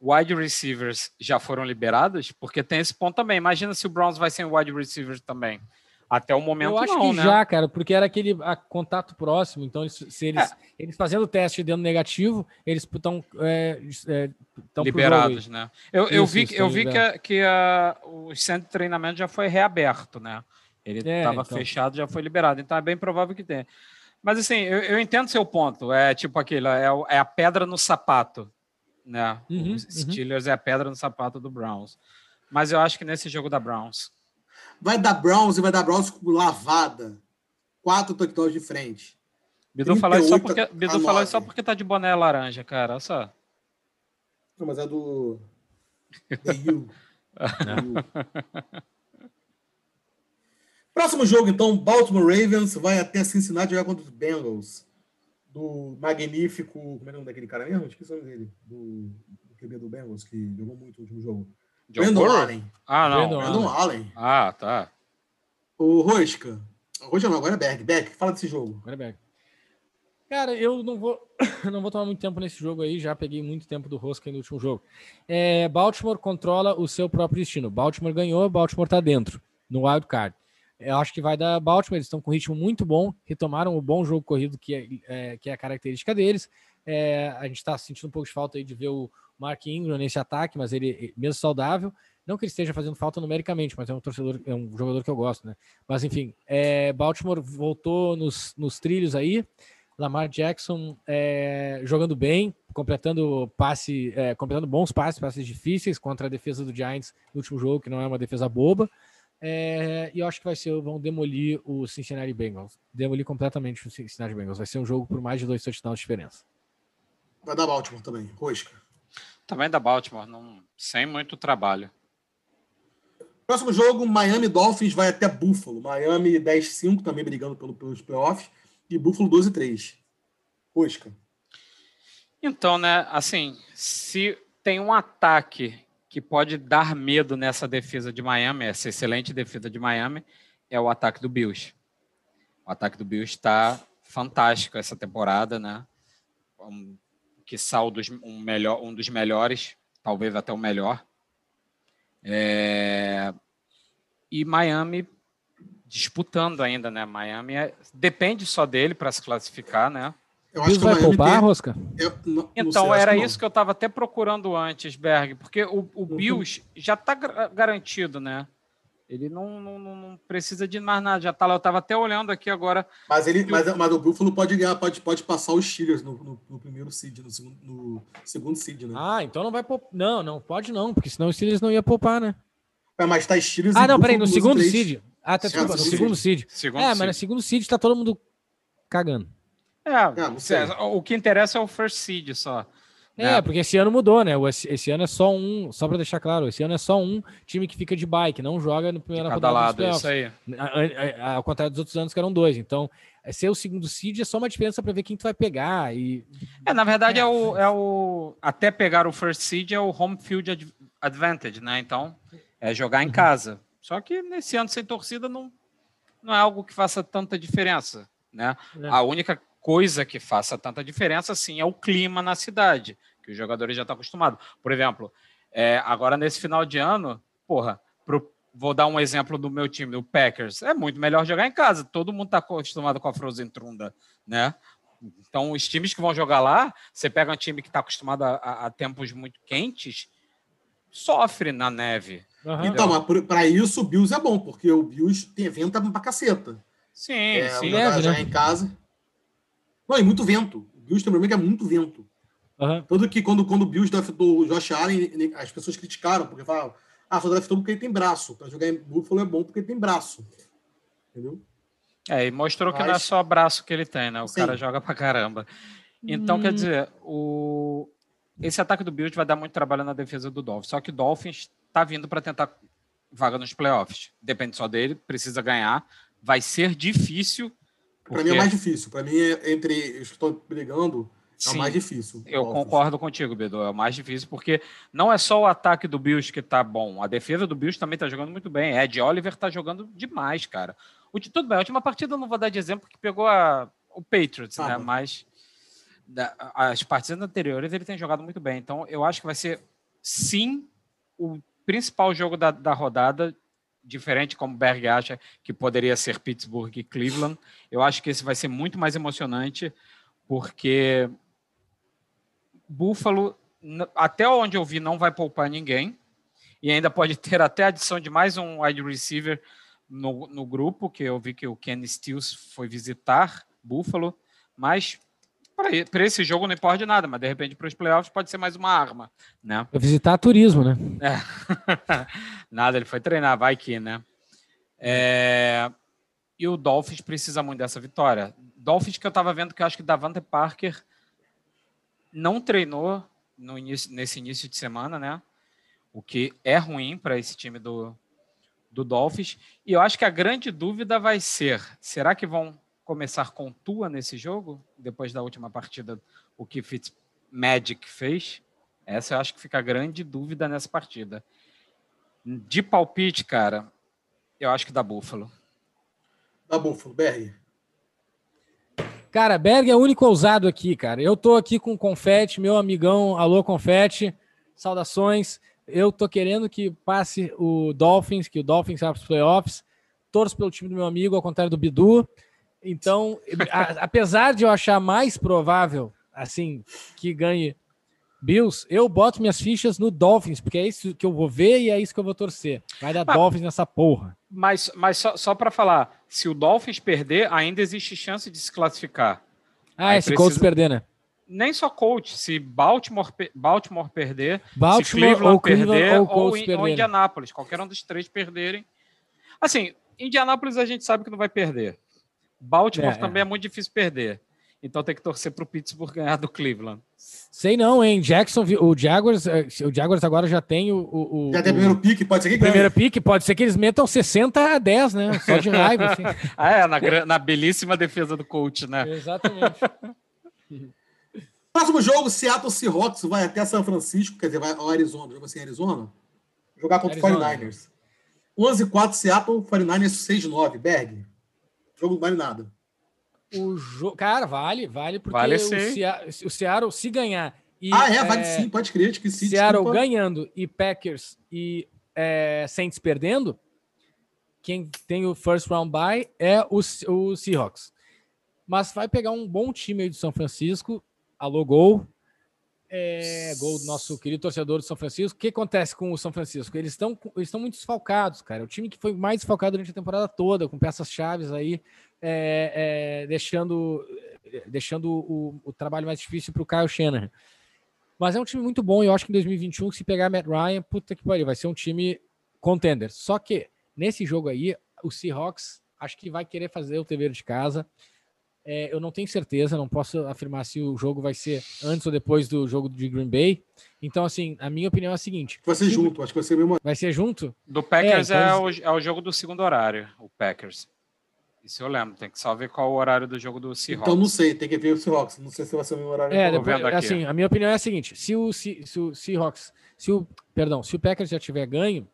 wide receivers já foram liberados? Porque tem esse ponto também. Imagina se o Browns vai ser wide receiver também. Até o momento, Eu acho não, que né? já, cara, porque era aquele a, contato próximo. Então, eles, se eles, é. eles fazendo o teste dando negativo, eles estão é, é, liberados, né? Eu, isso, eu vi, eu vi que, a, que a, o centro de treinamento já foi reaberto, né? Ele estava é, então. fechado, já foi liberado. Então, é bem provável que tenha. Mas assim, eu, eu entendo seu ponto. É tipo aquilo, é, é a pedra no sapato. Né? Uhum, Os uhum. Steelers uhum. é a pedra no sapato do Browns. Mas eu acho que nesse jogo da Browns. Vai dar Browns e vai dar Browns com lavada. Quatro touchdowns de frente. Bidu falou isso só porque, Bidu falou só porque tá de boné laranja, cara. Olha só. Não, mas é do. The U. Próximo jogo, então, Baltimore Ravens vai até Cincinnati jogar contra os Bengals. Do magnífico. Como é o nome daquele cara mesmo? Esqueci o nome dele. Do, do QB do Bengals, que jogou muito no último jogo. John Brandon Burrow? Allen. Ah, não. Brandon, Brandon Allen. Ah, tá. O Rosca. Rosca não, agora é Berg. Berg, fala desse jogo. Agora é Berg. Cara, eu não vou, não vou tomar muito tempo nesse jogo aí, já peguei muito tempo do Rosca no último jogo. É, Baltimore controla o seu próprio destino. Baltimore ganhou, Baltimore tá dentro. no wild card. Eu acho que vai dar Baltimore, eles estão com um ritmo muito bom, retomaram o bom jogo corrido que é, é que é a característica deles. É, a gente está sentindo um pouco de falta aí de ver o Mark Ingram nesse ataque, mas ele, mesmo saudável, não que ele esteja fazendo falta numericamente, mas é um torcedor, é um jogador que eu gosto, né? Mas enfim, é, Baltimore voltou nos, nos trilhos aí. Lamar Jackson é, jogando bem, completando passe, é, completando bons passes, passes difíceis contra a defesa do Giants no último jogo, que não é uma defesa boba. É, e eu acho que vai ser, vão demolir o Cincinnati Bengals. Demolir completamente o Cincinnati Bengals. Vai ser um jogo por mais de dois touchdowns de diferença. Vai dar Baltimore também, Rosca. Também da Baltimore, não, sem muito trabalho. Próximo jogo, Miami Dolphins vai até Buffalo. Miami 10-5, também brigando pelo, pelos playoffs. E Buffalo 12-3. Rosca. Então, né, assim, se tem um ataque que pode dar medo nessa defesa de Miami, essa excelente defesa de Miami, é o ataque do Bills. O ataque do Bills está fantástico essa temporada, né? Um, que saldos um, melhor, um dos melhores, talvez até o melhor. É... E Miami disputando ainda, né? Miami é... depende só dele para se classificar, né? Eu acho que vai poupar, tem... Rosca? Eu, não, então, não sei, era isso que eu estava até procurando antes, Berg, porque o, o uhum. Bills já está garantido, né? Ele não, não, não, precisa de mais nada, já está lá. Eu estava até olhando aqui agora. Mas, ele, mas, mas o Buffalo pode ganhar, pode, pode passar os Steelers no, no, no, primeiro seed, no segundo, no segundo seed, né? Ah, então não vai poupar. Não, não, pode não, porque senão os Steelers não ia poupar, né? É, mas tá Steelers Ah, não, peraí, no segundo seed. Ah, tá desculpa, no segundo seed. Segundo é, seed. mas no segundo seed tá todo mundo cagando. É, é o que interessa é o first seed só. É, é, porque esse ano mudou, né? Esse, ano é só um, só para deixar claro, esse ano é só um time que fica de bike, não joga no primeiro rodada lado, isso aí. Ao contrário dos outros anos que eram dois. Então, é ser o segundo seed é só uma diferença para ver quem tu vai pegar e É, na verdade é. é, o, é o até pegar o first seed é o home field advantage, né? Então, é jogar em uhum. casa. Só que nesse ano sem torcida não não é algo que faça tanta diferença, né? É. A única coisa que faça tanta diferença, sim, é o clima na cidade, que os jogadores já estão acostumados. Por exemplo, é, agora nesse final de ano, porra, pro, vou dar um exemplo do meu time, o Packers, é muito melhor jogar em casa. Todo mundo está acostumado com a Frozen Trunda, né? Então, os times que vão jogar lá, você pega um time que está acostumado a, a, a, tempos muito quentes, sofre na neve. Uhum. Então, mas para isso o Bills é bom, porque o Bills tem venta pra caceta. Sim, é, sim. Jogar, né? em casa. Não, e muito vento. O Bills tem um problema que é muito vento. Uhum. Tanto que quando, quando o Bills draftou o Josh Allen, as pessoas criticaram, porque falavam, ah, só draftou porque ele tem braço. Para jogar em Buffalo é bom porque ele tem braço. Entendeu? É, e mostrou Mas... que não é só braço que ele tem, né? O Sim. cara joga pra caramba. Então, hum. quer dizer, o... esse ataque do Bills vai dar muito trabalho na defesa do Dolphins. Só que o Dolphins tá vindo para tentar vaga nos playoffs. Depende só dele, precisa ganhar. Vai ser difícil para mim é mais difícil. Para mim, é entre os que estão brigando, é Sim, o mais difícil. Eu concordo contigo, Bedo. É o mais difícil, porque não é só o ataque do Bills que tá bom. A defesa do Bills também tá jogando muito bem. Ed Oliver tá jogando demais, cara. O, tudo bem, a última partida eu não vou dar de exemplo, que pegou a, o Patriots, ah, né? Bom. Mas da, as partidas anteriores ele tem jogado muito bem. Então, eu acho que vai ser, sim, o principal jogo da, da rodada diferente como Berg acha que poderia ser Pittsburgh e Cleveland. Eu acho que esse vai ser muito mais emocionante, porque Buffalo, até onde eu vi, não vai poupar ninguém. E ainda pode ter até adição de mais um wide receiver no, no grupo, que eu vi que o Kenny Stills foi visitar Buffalo. Mas para esse jogo não importa de nada, mas de repente para os playoffs pode ser mais uma arma, né? Vai visitar turismo, né? É. nada, ele foi treinar, vai que, né? É... E o Dolphins precisa muito dessa vitória. Dolphins que eu estava vendo que eu acho que Davante Parker não treinou no início, nesse início de semana, né? O que é ruim para esse time do, do Dolphins. E eu acho que a grande dúvida vai ser: será que vão começar com Tua nesse jogo, depois da última partida, o que Fitzmagic fez? Essa eu acho que fica a grande dúvida nessa partida. De palpite, cara, eu acho que dá Buffalo. Da Buffalo, Berg. Cara, Berg é o único ousado aqui, cara. Eu tô aqui com o Confete, meu amigão. Alô, Confete. Saudações. Eu tô querendo que passe o Dolphins, que o Dolphins vá para os playoffs. Torço pelo time do meu amigo, ao contrário do Bidu. Então, a, apesar de eu achar mais provável, assim, que ganhe Bills, eu boto minhas fichas no Dolphins, porque é isso que eu vou ver e é isso que eu vou torcer. Vai dar mas, Dolphins nessa porra. Mas, mas só, só para falar, se o Dolphins perder, ainda existe chance de se classificar. Ah, Aí esse precisa... Colts perder, né? Nem só Colts, se Baltimore, Baltimore perder, Baltimore, se Cleveland ou Cleveland, perder, ou, ou, ou Indianápolis, qualquer um dos três perderem. Assim, Indianápolis a gente sabe que não vai perder. Baltimore é, também é. é muito difícil perder. Então tem que torcer para o Pittsburgh ganhar do Cleveland. Sei não, hein? Jackson, o Jaguars, eh, o Jaguars agora já tem o. o já tem o primeiro pique, pode ser que ganhe. Primeiro pique, pode ser que eles metam 60 a 10, né? Só de raiva. Assim. ah, é, na, na belíssima defesa do coach, né? Exatamente. Próximo jogo, Seattle Seahawks vai até São Francisco, quer dizer, vai ao Arizona. Jogo assim, Arizona? Jogar contra o 49ers. 11-4 Seattle, 49ers 6-9. Berg. Jogo não vale nada. O jogo. Cara, vale, vale, porque vale o, o Seattle, se ganhar. E, ah, é, vale é, sim, pode crer, que sim. Seattle desculpa. ganhando e Packers e é, Saints perdendo, quem tem o first round bye é o, o Seahawks. Mas vai pegar um bom time aí do São Francisco, alô gol, é, gol do nosso querido torcedor do São Francisco. O que acontece com o São Francisco? Eles estão eles estão muito desfalcados, cara. O time que foi mais desfalcado durante a temporada toda, com peças chaves aí é, é, deixando, deixando o, o, trabalho mais difícil para o Kyle Shanahan. Mas é um time muito bom e eu acho que em 2021, se pegar Matt Ryan, puta que pariu, vai ser um time contender. Só que nesse jogo aí, o Seahawks acho que vai querer fazer o dever de casa. É, eu não tenho certeza, não posso afirmar se o jogo vai ser antes ou depois do jogo de Green Bay. Então, assim, a minha opinião é a seguinte: vai ser junto, acho que vai ser mesmo. Vai ser junto? Do Packers é, então... é, o, é o jogo do segundo horário, o Packers. Isso eu lembro, tem que só ver qual o horário do jogo do Seahawks. Então não sei, tem que ver o Seahawks. Não sei se vai ser o mesmo horário. É, depois, assim, a minha opinião é a seguinte: se o, se, se o Seahawks, se o, perdão, se o Packers já tiver ganho,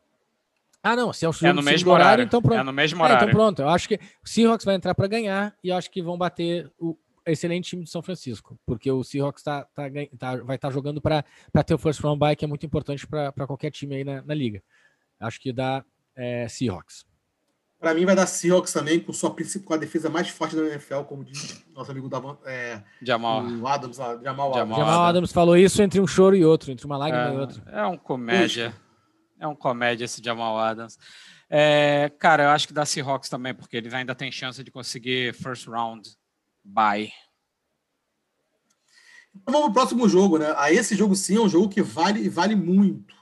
ah, não, se é o é no mesmo horário, horário, então pronto. É no mesmo horário. É, então pronto, eu acho que o Seahawks vai entrar para ganhar e eu acho que vão bater o excelente time de São Francisco, porque o Seahawks tá, tá, tá vai estar tá jogando para ter o first round bye, que é muito importante para qualquer time aí na, na liga. Acho que dá é, Seahawks. Para mim vai dar Seahawks também, com, sua, com a defesa mais forte da NFL, como diz nosso amigo da, é, Jamal. Adams, Jamal, Jamal, Adams. Jamal Adams falou isso entre um choro e outro, entre uma lágrima é, e outra. É um comédia. Puxa. É um comédia esse Jamal Adams. É, cara, eu acho que dá Seahawks também, porque ele ainda tem chance de conseguir first round bye. Então vamos pro próximo jogo, né? A esse jogo sim é um jogo que vale e vale muito.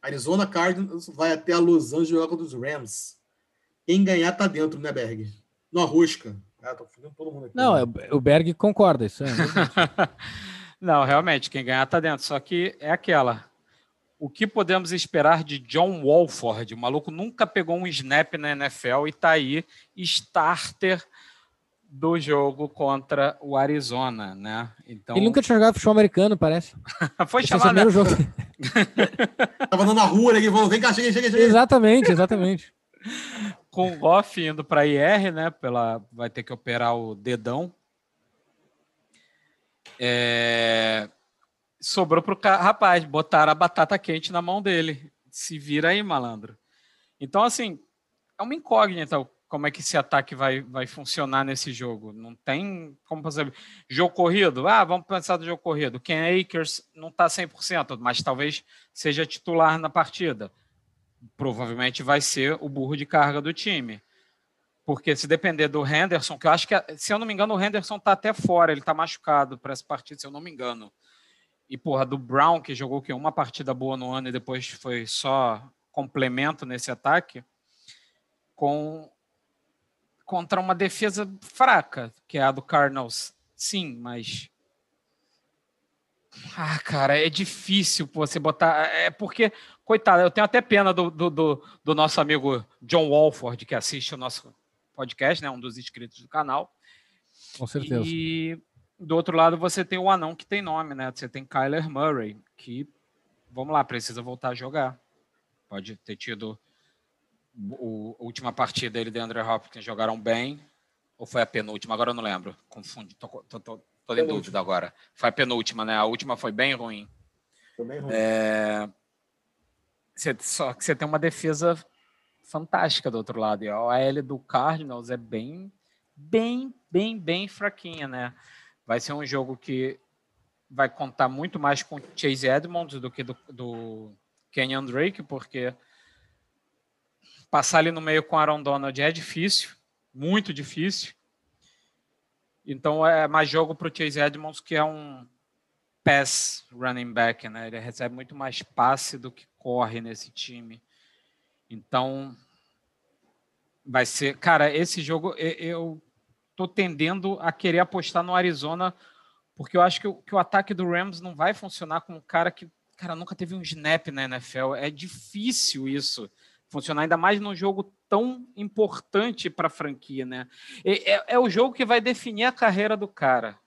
Arizona Cardinals vai até a Los Angeles jogar contra os Rams. Quem ganhar tá dentro, né, Berg? No arrosca. Ah, tô todo mundo aqui. Não, né? o Berg concorda, isso é. Não, realmente, quem ganhar tá dentro. Só que é aquela. O que podemos esperar de John Walford? O maluco nunca pegou um snap na NFL e tá aí, starter do jogo contra o Arizona, né? Então... Ele nunca tinha jogado futebol americano, parece. Foi Esse chamado. É jogo. Tava andando na rua, ele falou: vem cá, chega, chega, chega. Exatamente, exatamente com o Goff indo para IR, né? Pela, vai ter que operar o dedão. É, sobrou para o rapaz, botaram a batata quente na mão dele. Se vira aí, malandro. Então, assim, é uma incógnita como é que esse ataque vai, vai funcionar nesse jogo. Não tem como fazer. Jogo corrido? Ah, vamos pensar do jogo corrido. Ken Akers não está 100%, mas talvez seja titular na partida provavelmente vai ser o burro de carga do time. Porque se depender do Henderson, que eu acho que, se eu não me engano, o Henderson tá até fora, ele tá machucado para essa partida, se eu não me engano. E, porra, do Brown, que jogou que uma partida boa no ano e depois foi só complemento nesse ataque, com contra uma defesa fraca, que é a do Cardinals. Sim, mas ah, cara, é difícil você botar. É porque coitado, eu tenho até pena do, do, do, do nosso amigo John Walford, que assiste o nosso podcast, né? Um dos inscritos do canal. Com certeza. E do outro lado você tem o anão que tem nome, né? Você tem Kyler Murray, que, vamos lá, precisa voltar a jogar. Pode ter tido o, a última partida dele de André Hopkins jogaram bem, ou foi a penúltima? Agora eu não lembro. Confundi, tô, tô, tô, tô em dúvida agora. Foi a penúltima, né? A última foi bem ruim. Foi bem ruim. É... só que você tem uma defesa fantástica do outro lado. E a OL do Cardinals é bem, bem, bem, bem fraquinha, né? Vai ser um jogo que vai contar muito mais com Chase Edmonds do que do, do Kenyon Drake, porque passar ali no meio com Aaron Donald é difícil, muito difícil. Então é mais jogo para o Chase Edmonds, que é um pass running back, né? Ele recebe muito mais passe do que corre nesse time. Então vai ser, cara, esse jogo eu tô tendendo a querer apostar no Arizona porque eu acho que o, que o ataque do Rams não vai funcionar com um cara que, cara, nunca teve um snap na NFL. É difícil isso funcionar, ainda mais num jogo tão importante para a franquia, né? É, é, o jogo que vai definir a carreira do cara.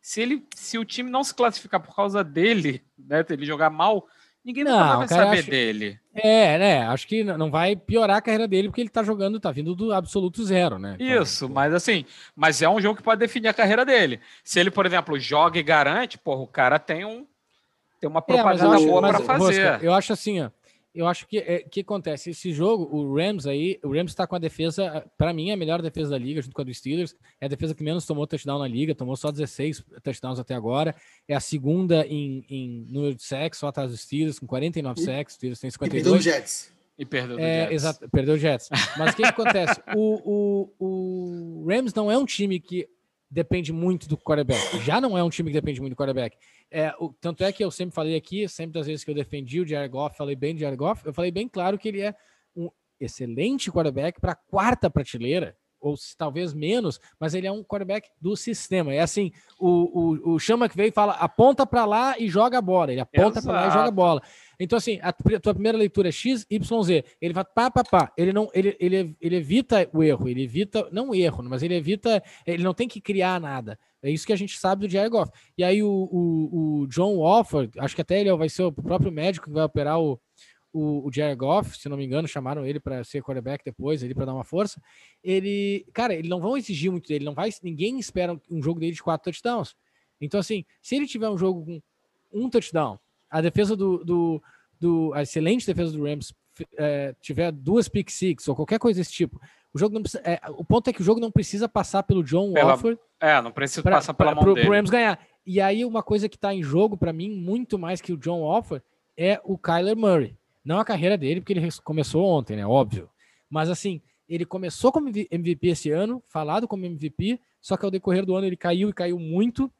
Se ele, se o time não se classificar por causa dele, né, ele jogar mal, ninguém não, vai saber acho, dele. É, né? Acho que não vai piorar a carreira dele porque ele tá jogando, tá vindo do absoluto zero, né? Então, Isso, então, mas assim, mas é um jogo que pode definir a carreira dele. Se ele, por exemplo, joga e garante, porra, o cara tem um tem uma propaganda é, boa para fazer. Rosca, eu acho assim, ó eu acho que é, que acontece esse jogo, o Rams aí, o Rams está com a defesa, para mim é a melhor defesa da liga, junto com a do Steelers. É a defesa que menos tomou touchdown na liga, tomou só 16 touchdowns até agora. É a segunda em, em número de sacks, só atrás dos Steelers, com 49 sacks. Steelers tem 52. E perdeu o Jets. E perdeu é, Jets. Exato, perdeu o Jets. Mas o que, que acontece? O, o, o Rams não é um time que depende muito do quarterback. Já não é um time que depende muito do quarterback. É, o, tanto é que eu sempre falei aqui, sempre das vezes que eu defendi o Jared Goff, falei bem de Jared Goff, eu falei bem claro que ele é um excelente quarterback para quarta prateleira, ou talvez menos, mas ele é um quarterback do sistema. É assim, o, o, o Chama que veio e fala, aponta para lá e joga a bola. Ele aponta para lá e joga a bola. Então, assim, a tua primeira leitura é X, Y, Z. Ele vai pá, pá, pá. Ele não, ele, ele, ele evita o erro, ele evita, não o erro, mas ele evita, ele não tem que criar nada. É isso que a gente sabe do Jared Goff. E aí o, o, o John Wofford, acho que até ele vai ser o próprio médico que vai operar o, o, o Jared Goff, se não me engano, chamaram ele para ser quarterback depois, ele para dar uma força. Ele, cara, eles não vão exigir muito dele, não vai, ninguém espera um jogo dele de quatro touchdowns. Então, assim, se ele tiver um jogo com um touchdown, a defesa do, do, do a excelente defesa do Rams é, tiver duas pick six ou qualquer coisa desse tipo, o jogo não precisa, é, o ponto é que o jogo não precisa passar pelo John pela, Wofford. É, não precisa pra, passar pela pra, mão pro, dele. Pro Rams ganhar. E aí uma coisa que está em jogo para mim muito mais que o John Wofford é o Kyler Murray. Não a carreira dele, porque ele começou ontem, né? Óbvio. Mas assim, ele começou como MVP esse ano, falado como MVP, só que ao decorrer do ano ele caiu e caiu muito.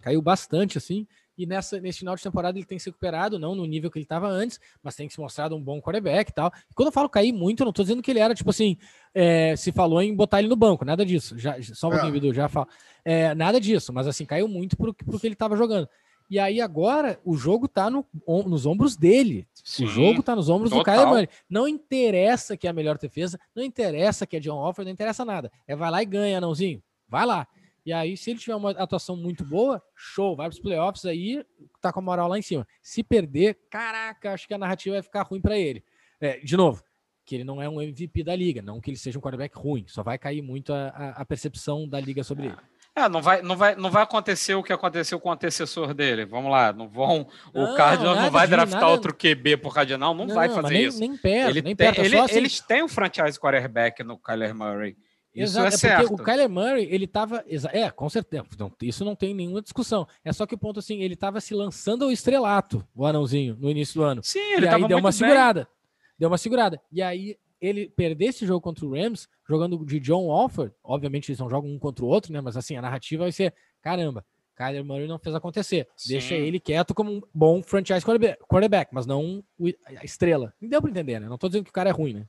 Caiu bastante, assim. E nessa, nesse final de temporada ele tem se recuperado, não no nível que ele estava antes, mas tem se mostrado um bom quarterback e tal. E quando eu falo cair muito, eu não estou dizendo que ele era, tipo assim, é, se falou em botar ele no banco, nada disso. Já, só um é. pouquinho, Bidu, já falo. É, nada disso, mas assim, caiu muito pro, pro que ele estava jogando. E aí agora o jogo tá no, nos ombros dele. Sim, o jogo tá nos ombros total. do Kyler Murray. Não interessa que é a melhor defesa, não interessa que é John Offer, não interessa nada. É vai lá e ganha, nãozinho. Vai lá. E aí, se ele tiver uma atuação muito boa, show, vai para os playoffs aí, tá com a moral lá em cima. Se perder, caraca, acho que a narrativa vai ficar ruim para ele. É, de novo, que ele não é um MVP da liga, não que ele seja um quarterback ruim, só vai cair muito a, a, a percepção da liga sobre ele. É, não vai, não, vai, não vai acontecer o que aconteceu com o antecessor dele. Vamos lá, não vão. Não, o Cardinals não vai draftar nada... outro QB por Cardinal, não, não vai fazer nem, isso. Nem perto, ele nem tem, perto. É ele, assim... Eles têm um franchise quarterback no Kyler Murray. Isso Exato, é, é certo. o Kyler Murray, ele tava. É, com certeza. Não, isso não tem nenhuma discussão. É só que o ponto assim, ele tava se lançando ao estrelato, o anãozinho, no início do ano. Sim, ele e aí deu uma segurada. Deu uma segurada. E aí ele perder esse jogo contra o Rams, jogando de John Alford, obviamente eles não jogam um contra o outro, né? Mas assim, a narrativa vai ser: caramba, Kyler Murray não fez acontecer. Sim. Deixa ele quieto como um bom franchise quarterback, mas não a estrela. Não deu pra entender, né? Não tô dizendo que o cara é ruim, né?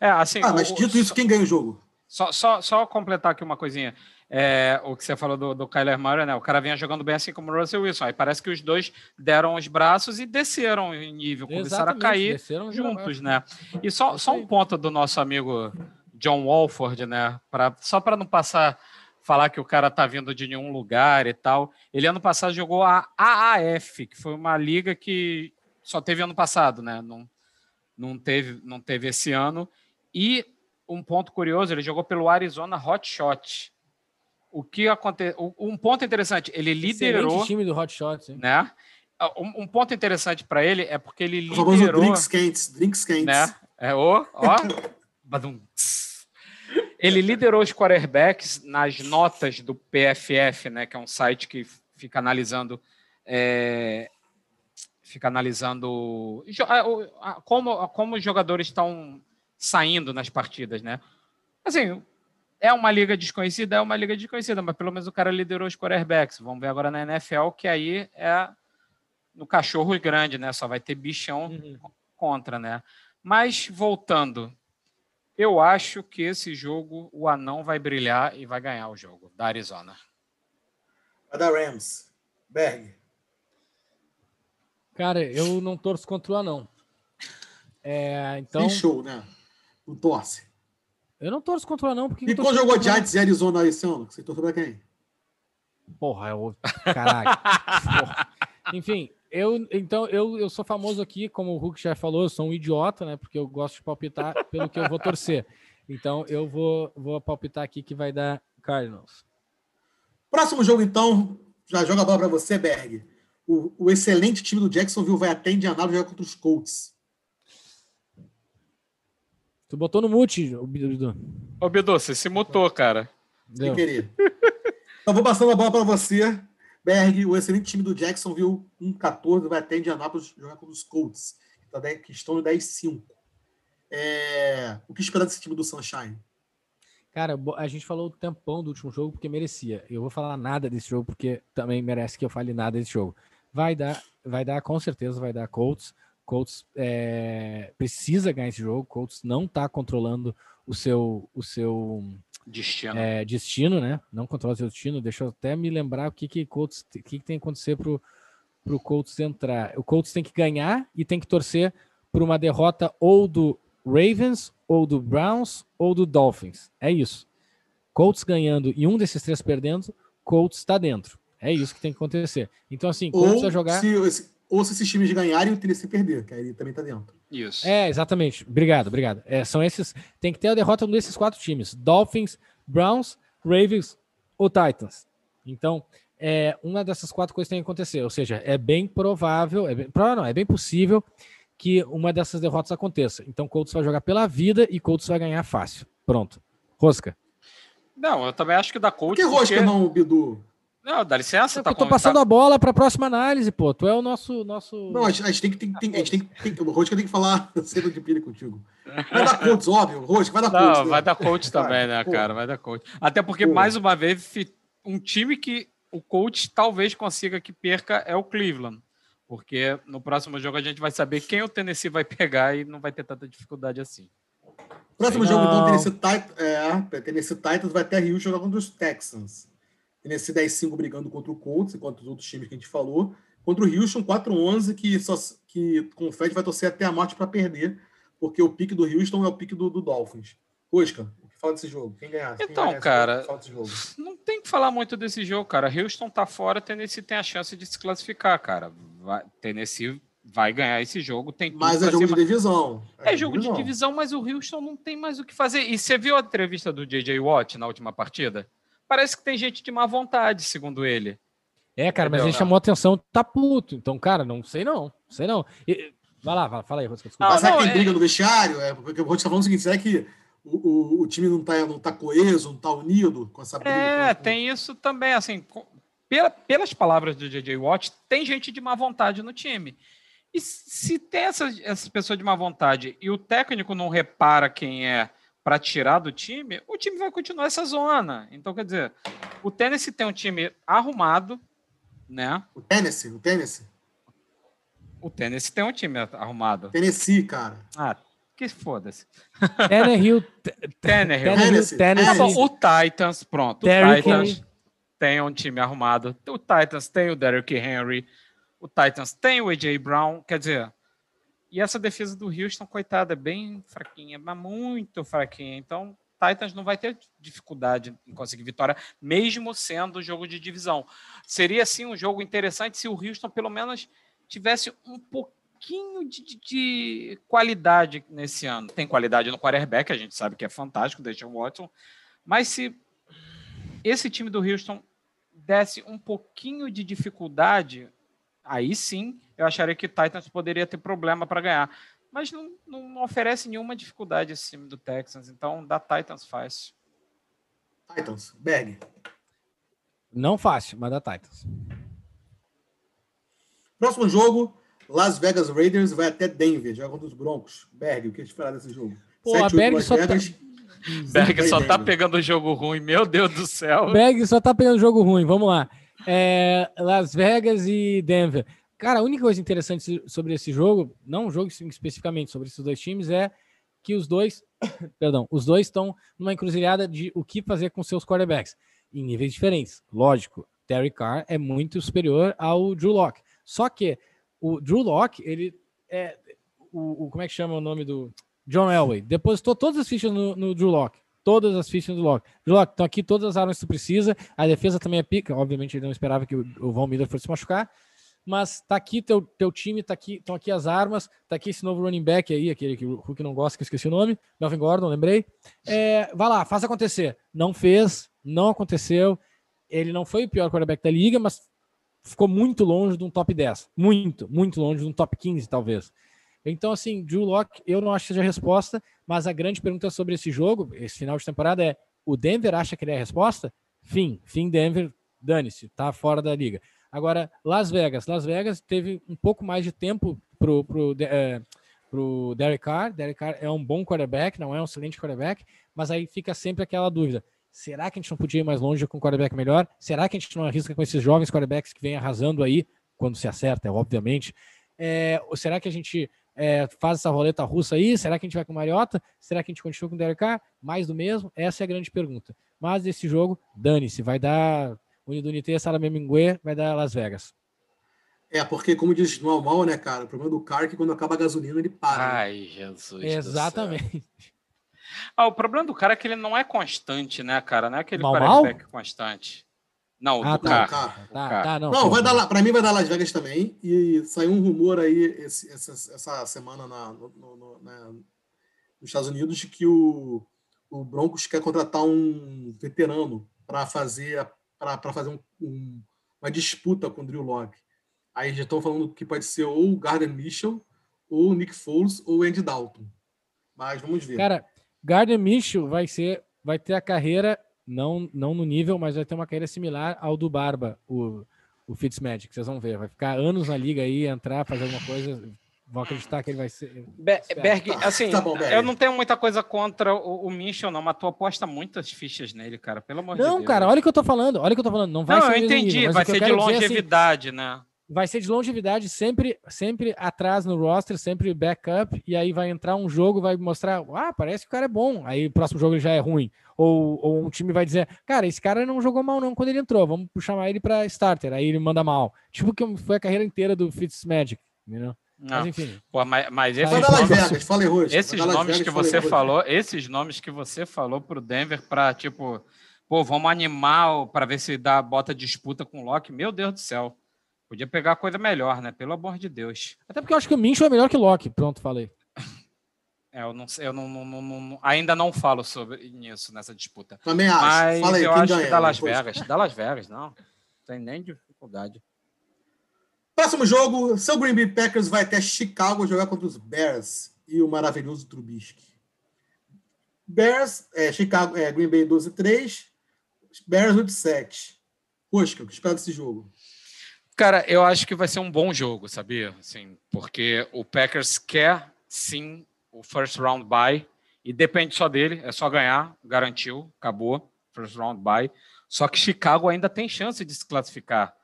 É, assim. Ah, mas dito isso, quem ganha o jogo? Só, só, só completar aqui uma coisinha. É, o que você falou do, do Kyler Murray, né? O cara vinha jogando bem assim como o Russell Wilson. Aí parece que os dois deram os braços e desceram em nível, começaram a cair juntos, né? E só, só um ponto do nosso amigo John Walford, né? Pra, só para não passar falar que o cara tá vindo de nenhum lugar e tal. Ele ano passado jogou a AAF, que foi uma liga que só teve ano passado, né? Não, não teve, não teve esse ano. E um ponto curioso, ele jogou pelo Arizona Hotshot. O que aconteceu? Um ponto interessante, ele liderou. Excelente time do Hotshot, né? ah, um, um ponto interessante para ele é porque ele O liderou, drinks quentes, drinks quentes. né? É o, ó, badum, ele liderou os quarterbacks nas notas do PFF, né? Que é um site que fica analisando, é, fica analisando o- como, como os jogadores estão saindo nas partidas, né? Assim, é uma liga desconhecida, é uma liga desconhecida, mas pelo menos o cara liderou os quarterbacks. Vamos ver agora na NFL, que aí é no cachorro grande, né? Só vai ter bichão Uhum. contra, né? Mas voltando, eu acho que esse jogo o anão vai brilhar e vai ganhar o jogo da Arizona. Vai dar Rams. Berg. Cara, eu não torço contra o anão. É, então, show, né? Não torce. Eu não torço contra o anão porque. E torço jogou o. Giants e Arizona esse ano? Você torceu pra quem? Porra, eu. Caralho. Porra. Enfim, eu então eu, eu sou famoso aqui, como o Hulk já falou, eu sou um idiota, né? Porque eu gosto de palpitar pelo que eu vou torcer. Então eu vou, vou palpitar aqui que vai dar Cardinals. Próximo jogo, então, já joga a bola pra você, Berg. O, o excelente time do Jacksonville vai até Indianápolis jogar contra os Colts. Tu botou no mute, o Bidu. Ô, Bidu, você se mutou, cara. Sem querer. então, vou passando a bola para você. Berg, o excelente time do Jacksonville, 1-14, vai até Indianápolis jogar contra os Colts, que tá estão no 10-5. É... O que esperar desse time do Sunshine? Cara, a gente falou o tempão do último jogo porque merecia. Eu vou falar nada desse jogo porque também merece que eu fale nada desse jogo. Vai dar, vai dar, com certeza vai dar Colts. Colts é, precisa ganhar esse jogo. Colts não tá controlando o seu, o seu Destino. é, destino, né? Não controla o seu destino. Deixa eu até me lembrar o que que Colts, o que, que tem que acontecer pro, pro Colts entrar. O Colts tem que ganhar e tem que torcer por uma derrota ou do Ravens, ou do Browns, ou do Dolphins. É isso. Colts ganhando e um desses três perdendo, Colts está dentro. É isso que tem que acontecer. Então, assim, Colts Ou vai jogar. se, ou se esses times ganharem, o Tennessee perder, que aí ele também tá dentro. Isso. É, exatamente. Obrigado, obrigado. É, são esses. Tem que ter a derrota desses quatro times: Dolphins, Browns, Ravens ou Titans. Então, é, uma dessas quatro coisas tem que acontecer. Ou seja, é bem provável, é bem, provável não, é bem possível que uma dessas derrotas aconteça. Então, Colts vai jogar pela vida e Colts vai ganhar fácil. Pronto. Rosca. Não, eu também acho que dá Por coach. que rosca porque- não, Bidu? Não, dá licença. eu tá tô com- passando tá- a bola para a próxima análise, pô. Tu é o nosso. nosso... Não, a gente, a gente tem que. Tem, tem- a gente tem, tem, que- o Rosca tem que falar cedo de pilha contigo. Vai dar Colts, óbvio. Rosca, vai dar Colts. Não, né? vai dar coach também, né, Pô. cara? Vai dar coach. Até porque, Pô. mais uma vez, um time que o coach talvez consiga que perca é o Cleveland. Porque no próximo jogo a gente vai saber quem o Tennessee vai pegar e não vai ter tanta dificuldade assim. Próximo Sei jogo, então, não. Tennessee, Tit é, Tennessee Titans vai até Rio jogar contra os Texans. Tennessee 10-5 brigando contra o Colts, enquanto os outros times que a gente falou. Contra o Houston 4-11, que, só, que confete vai torcer até a morte para perder, porque o pique do Houston é o pique do, do Dolphins. Oscar, o que fala desse jogo? Quem ganhar? Quem Então, ganhar esse cara, jogo? Fala desse jogo. Não tem que falar muito desse jogo, cara. Houston tá fora, Tennessee tem a chance de se classificar, cara. Vai- Tennessee vai ganhar esse jogo, tem Mas pra é jogo cima. de divisão. É jogo de divisão, mas o Houston não tem mais o que fazer. E você viu a entrevista do J.J. Watt na última partida? Parece que tem gente de má vontade, segundo ele. É, cara, mas Entendeu? ele chamou a atenção, tá puto. Então, cara, não sei não. Sei não. E- vai lá, vai, fala aí, Rosca. desculpa. Não, Mas será que não, tem é- briga no vestiário? É, porque eu vou te falando o seguinte: será que o, o, o time não tá, não tá coeso, não tá unido com essa briga? É, com- tem isso também. Assim, co- pela- pelas palavras do J.J. Watt, tem gente de má vontade no time. E se tem essas, essas pessoas de má vontade e o técnico não repara quem é para tirar do time, o time vai continuar essa zona. Então, quer dizer, o Tennessee tem um time arrumado, né? O Tennessee, o Tennessee. O Tennessee tem um time arrumado. Tennessee, cara. Ah, que foda-se. Tannehill, Tannehill. Tannehill, Tennessee, Tá Tennessee. bom, o Titans, pronto. O Derrick Titans Henry. tem um time arrumado. O Titans tem o Derrick Henry. O Titans tem o A.J. Brown. Quer dizer, e essa defesa do Houston, coitada, é bem fraquinha, mas muito fraquinha. Então, Titans não vai ter dificuldade em conseguir vitória, mesmo sendo jogo de divisão. Seria, sim, um jogo interessante se o Houston, pelo menos, tivesse um pouquinho de, de- de qualidade nesse ano. Tem qualidade no quarterback, a gente sabe que é fantástico, deixa o Watson. Mas se esse time do Houston desse um pouquinho de dificuldade, aí sim eu acharia que Titans poderia ter problema para ganhar. Mas não, não, oferece nenhuma dificuldade esse time do Texans, então dá Titans fácil. Titans, Berg. Não fácil, mas dá Titans. Próximo jogo, Las Vegas Raiders vai até Denver, joga contra os Broncos. Berg, o que esperar desse jogo? Pô, a Berg só tá... Berg só tá pegando jogo ruim, meu Deus do céu. Berg só tá pegando jogo ruim, vamos lá. É, Las Vegas e Denver. Cara, a única coisa interessante sobre esse jogo, não o jogo especificamente sobre esses dois times, é que os dois, perdão, os dois estão numa encruzilhada de o que fazer com seus quarterbacks em níveis diferentes. Lógico, Terry Carr é muito superior ao Drew Locke. Só que o Drew Locke, ele é o, o como é que chama o nome do John Elway? Depositou todas as fichas no, no Drew Locke. Todas as fichas do Locke. Locke, estão aqui todas as armas que tu precisa. A defesa também é pica. Obviamente, ele não esperava que o, o Von Miller fosse se machucar mas tá aqui teu, teu time, tá aqui, estão aqui as armas, tá aqui esse novo running back aí, aquele que o Hulk não gosta, que eu esqueci o nome, Melvin Gordon, lembrei. É, vai lá, faz acontecer. Não fez, não aconteceu. Ele não foi o pior quarterback da liga, mas ficou muito longe de um top 10. Muito, muito longe de um top 15, talvez. Então, assim, Drew Locke, eu não acho que seja a resposta, mas a grande pergunta sobre esse jogo, esse final de temporada, é: o Denver acha que ele é a resposta? Fim, fim Denver, dane-se, tá fora da liga. Agora, Las Vegas. Las Vegas teve um pouco mais de tempo pro, pro, é, pro Derek Carr. Derek Carr é um bom quarterback, não é um excelente quarterback, mas aí fica sempre aquela dúvida. Será que a gente não podia ir mais longe com um quarterback melhor? Será que a gente não arrisca com esses jovens quarterbacks que vêm arrasando aí, quando se acerta, obviamente? É, ou será que a gente é, faz essa roleta russa aí? Será que a gente vai com Mariota? Será que a gente continua com o Derek Carr? Mais do mesmo? Essa é a grande pergunta. Mas esse jogo, dane-se, vai dar Unidunité, Salamemingue vai dar Las Vegas. É, porque, como diz normal, né, cara? O problema do carro é que quando acaba a gasolina, ele para. Né? Ai, Jesus. Exatamente. Ah, o problema do cara é que ele não é constante, né, cara? Não é aquele mal, quarterback constante. Não, ah, do tá, carro. Tá, tá, não, não vai dar, pra mim vai dar Las Vegas também. E saiu um rumor aí esse, essa, essa semana na, no, no, na, nos Estados Unidos de que o, o Broncos quer contratar um veterano para fazer a para fazer um, um, uma disputa com o Drew Locke. Aí já estão falando que pode ser ou o Gardner Mitchell, ou o Nick Foles, ou o Andy Dalton. Mas vamos ver. Cara, Gardner Mitchell vai ser, vai ter a carreira não, não no nível, mas vai ter uma carreira similar ao do Barba, o, o Fitzmagic. Vocês vão ver, vai ficar anos na liga aí, entrar, fazer alguma coisa, Vou acreditar que ele vai ser. Berg, tá, assim, tá bom, Berg. eu não tenho muita coisa contra o, o não, mas tu aposta muitas fichas nele, cara, pelo amor não, de Deus. Não, cara, olha o que eu tô falando, olha o que eu tô falando. Não vai não, ser. Não, eu entendi, nível, vai ser de assim, longevidade, assim, né? Vai ser de longevidade, sempre, sempre atrás no roster, sempre backup, e aí vai entrar um jogo, vai mostrar, ah, parece que o cara é bom. Aí o próximo jogo ele já é ruim. Ou, ou um time vai dizer, cara, esse cara não jogou mal não quando ele entrou, vamos chamar ele para starter. Aí ele manda mal. Tipo que foi a carreira inteira do Fitzmagic, entendeu? Não. Mas enfim. Pô, mas, mas esses nomes, Vegas. Esses nomes Vegas, que você falou, esses nomes que você falou pro Denver para tipo, pô, vamos animar para ver se dá bota disputa com o Loki. Meu Deus do céu. Podia pegar coisa melhor, né? Pelo amor de Deus. Até porque eu acho que o Mincho é melhor que o Loki. Pronto, falei. É, eu não eu não, não, não, não, ainda não falo sobre isso nessa disputa. Também acho. Mas Fala aí, eu acho ganha, que dá Las Vegas. Dá Las Vegas, não. Não tem nem dificuldade. Próximo jogo, seu Green Bay Packers vai até Chicago jogar contra os Bears e o maravilhoso Trubisky. Bears, é, Chicago, é, Green Bay 12-3, Bears 8-7. Poxa, o que espera desse jogo? Cara, eu acho que vai ser um bom jogo, sabia? Assim, porque o Packers quer sim o first round bye e depende só dele, é só ganhar, garantiu, acabou, first round bye. Só que Chicago ainda tem chance de se classificar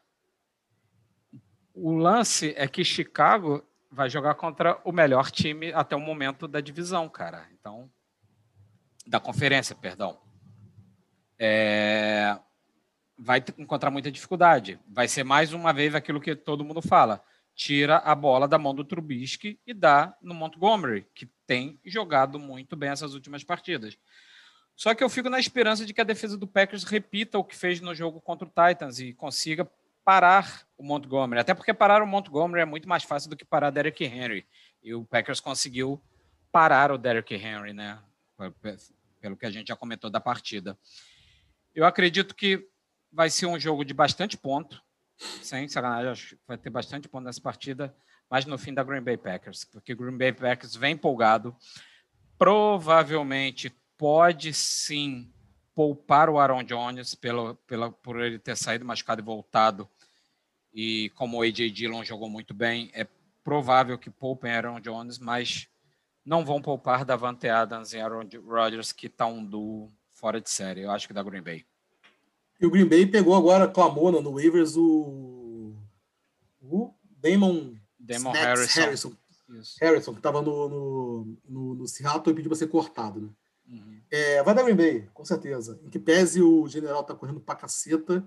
o lance é que Chicago vai jogar contra o melhor time até o momento da divisão, cara. Então, da conferência, perdão. É, vai encontrar muita dificuldade. Vai ser mais uma vez aquilo que todo mundo fala. Tira a bola da mão do Trubisky e dá no Montgomery, que tem jogado muito bem essas últimas partidas. Só que eu fico na esperança de que a defesa do Packers repita o que fez no jogo contra o Titans e consiga parar o Montgomery. Até porque parar o Montgomery é muito mais fácil do que parar Derrick Henry. E o Packers conseguiu parar o Derrick Henry, né? Pelo que a gente já comentou da partida. Eu acredito que vai ser um jogo de bastante ponto. sem sacanagem, acho que vai ter bastante ponto nessa partida, mas no fim da Green Bay Packers, porque o Green Bay Packers vem empolgado, provavelmente pode sim poupar o Aaron Jones pelo, pela, por ele ter saído machucado e voltado. E como o AJ Dillon jogou muito bem, é provável que poupem Aaron Jones, mas não vão poupar Davante Adams e Aaron Rodgers, que está um duo fora de série. Eu acho que da Green Bay. E o Green Bay pegou agora, clamou no waivers o, o Damon, Damon Harrison. Harrison, Harrison, que estava no, no, no, no Seattle e pediu para ser cortado. Né? Uhum. É, vai dar Green Bay, com certeza. Em que pese o general tá correndo pra caceta,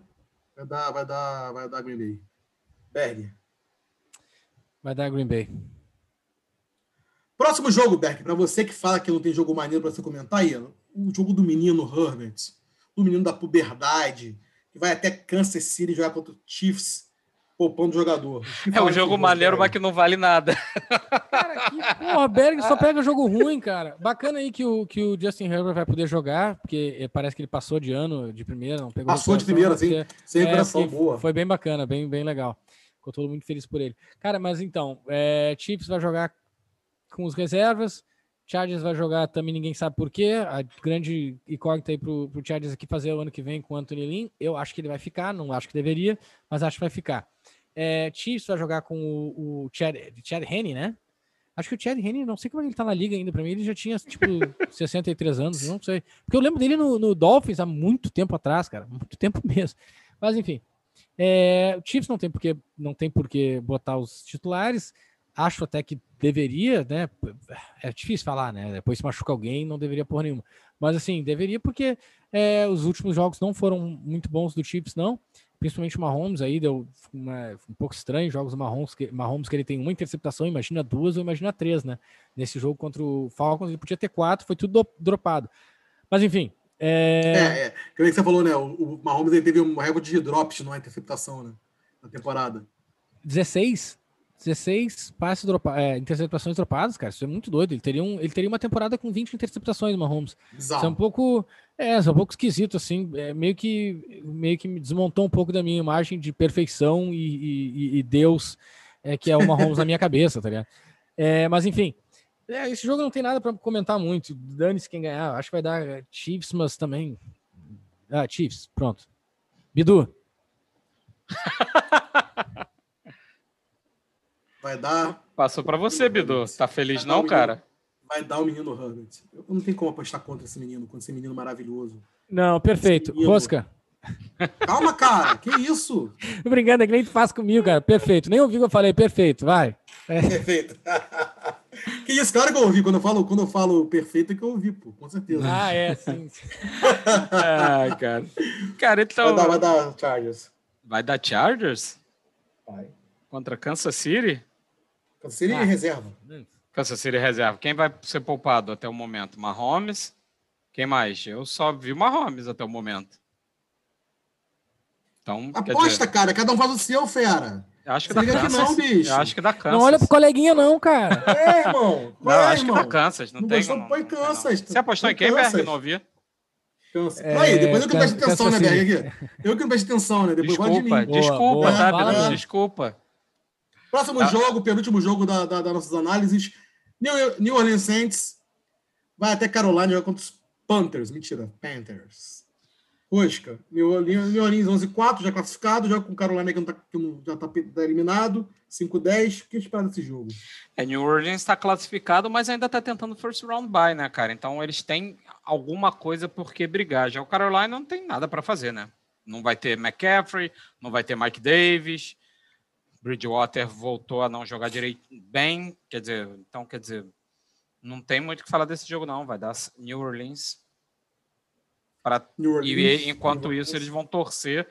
vai dar, vai dar, vai dar Green Bay. Berg. Vai dar Green Bay. Próximo jogo, Berg, para você que fala que não tem jogo maneiro para você comentar aí, o jogo do menino Herbert, do menino da puberdade, que vai até Kansas City jogar contra o Chiefs, poupando o jogador. É um jogo maneiro, mas que não vale nada. Cara, que porra, Berg só pega jogo ruim, cara. Bacana aí que o, que o Justin Herbert vai poder jogar, porque parece que ele passou de ano de primeira, não pegou. Passou de primeira, sim. Sem é, boa. Foi bem bacana, bem, bem legal. Ficou todo muito feliz por ele. Cara, mas então, é, Chiefs vai jogar com os reservas. Chargers vai jogar também, ninguém sabe por quê. A grande incógnita aí pro, pro Chargers aqui fazer o ano que vem com o Anthony Lynn. Eu acho que ele vai ficar, não acho que deveria, mas acho que vai ficar. É, Chiefs vai jogar com o, o Chad, Chad Henne, né? Acho que o Chad Henne, não sei como ele tá na liga ainda. Para mim, ele já tinha, tipo, 63 anos, não sei. Porque eu lembro dele no, no, Dolphins há muito tempo atrás, cara. Muito tempo mesmo. Mas, enfim. É, o Chiefs não tem porque não tem por que botar os titulares. Acho até que deveria, né? É difícil falar, né? Depois se machuca alguém, não deveria por nenhuma. Mas assim, deveria porque é, os últimos jogos não foram muito bons do Chiefs, não. Principalmente o Mahomes aí, deu uma, um pouco estranho jogos do Mahomes que, Mahomes, que ele tem uma interceptação, imagina duas ou imagina três, né? Nesse jogo contra o Falcons, ele podia ter quatro, foi tudo dropado. Mas enfim. É, é, é. que você falou, né? O, o Mahomes ele teve um recorde de drops numa interceptação, né? Na temporada. 16? 16 passes dropa, é, interceptações dropadas, cara. Isso é muito doido. Ele teria, um, ele teria uma temporada com 20 interceptações, Mahomes. Exato. Isso é um pouco. É, é um pouco esquisito, assim. É, meio, que, meio que me desmontou um pouco da minha imagem de perfeição e, e, e Deus é, que é o Mahomes na minha cabeça, tá ligado? É, mas enfim. É, esse jogo não tem nada para comentar muito. Dane-se quem ganhar. Acho que vai dar Chiefs, mas também. Ah, Chiefs, pronto. Bidu. Vai dar. Passou para você, Bidu. Tá feliz não, cara? Vai dar o menino Herbert. Eu não tenho como apostar contra esse menino, contra esse menino maravilhoso. Não, perfeito. Rosca. Calma, cara. Que isso? Brincando, é que nem tu faz comigo, cara. Perfeito. Nem ouvi o que eu falei. Perfeito. Vai. É. Perfeito. que isso, claro que eu ouvi. Quando eu falo, quando eu falo perfeito, é que eu ouvi, pô. Com certeza. Ah, é, sim. ah, cara. Cara, então. Vai dar, vai dar Chargers. Vai dar Chargers? Vai. Contra Kansas City? Kansas City ah, reserva. Kansas City reserva. Quem vai ser poupado até o momento? Mahomes? Quem mais? Eu só vi o Mahomes até o momento. Então, Aposta, dizer... cara. Cada um faz o seu, fera. Eu acho que dá Kansas. Não, bicho. Eu acho que dá Kansas. Não olha pro coleguinha, não, cara. É, irmão. Não, é, acho irmão? que dá Kansas. Não, não tem. Gostou, põe Kansas. Você apostou em quem, Berg? Não ouvi. Kansas. É, aí, depois eu que não preste atenção, né, Berg? Eu que não preste atenção, né? Depois desculpa, de desculpa, boa, tá, Pedro? Desculpa. Próximo tá. jogo, penúltimo jogo da, da, das nossas análises. New, New Orleans Saints vai até Carolina jogar contra os Panthers. Mentira, Panthers. Rosca. New Orleans, New Orleans 11-4, já classificado, joga com Carolina que, não tá, que não, já está tá eliminado. 5-10. O que espera desse jogo? É, New Orleans está classificado, mas ainda está tentando first round bye, né, cara? Então eles têm alguma coisa por que brigar. Já o Carolina não tem nada para fazer, né? Não vai ter McCaffrey, não vai ter Mike Davis. Bridgewater voltou a não jogar direito bem, quer dizer, então quer dizer, não tem muito o que falar desse jogo não, vai dar New Orleans para e enquanto New isso eles vão torcer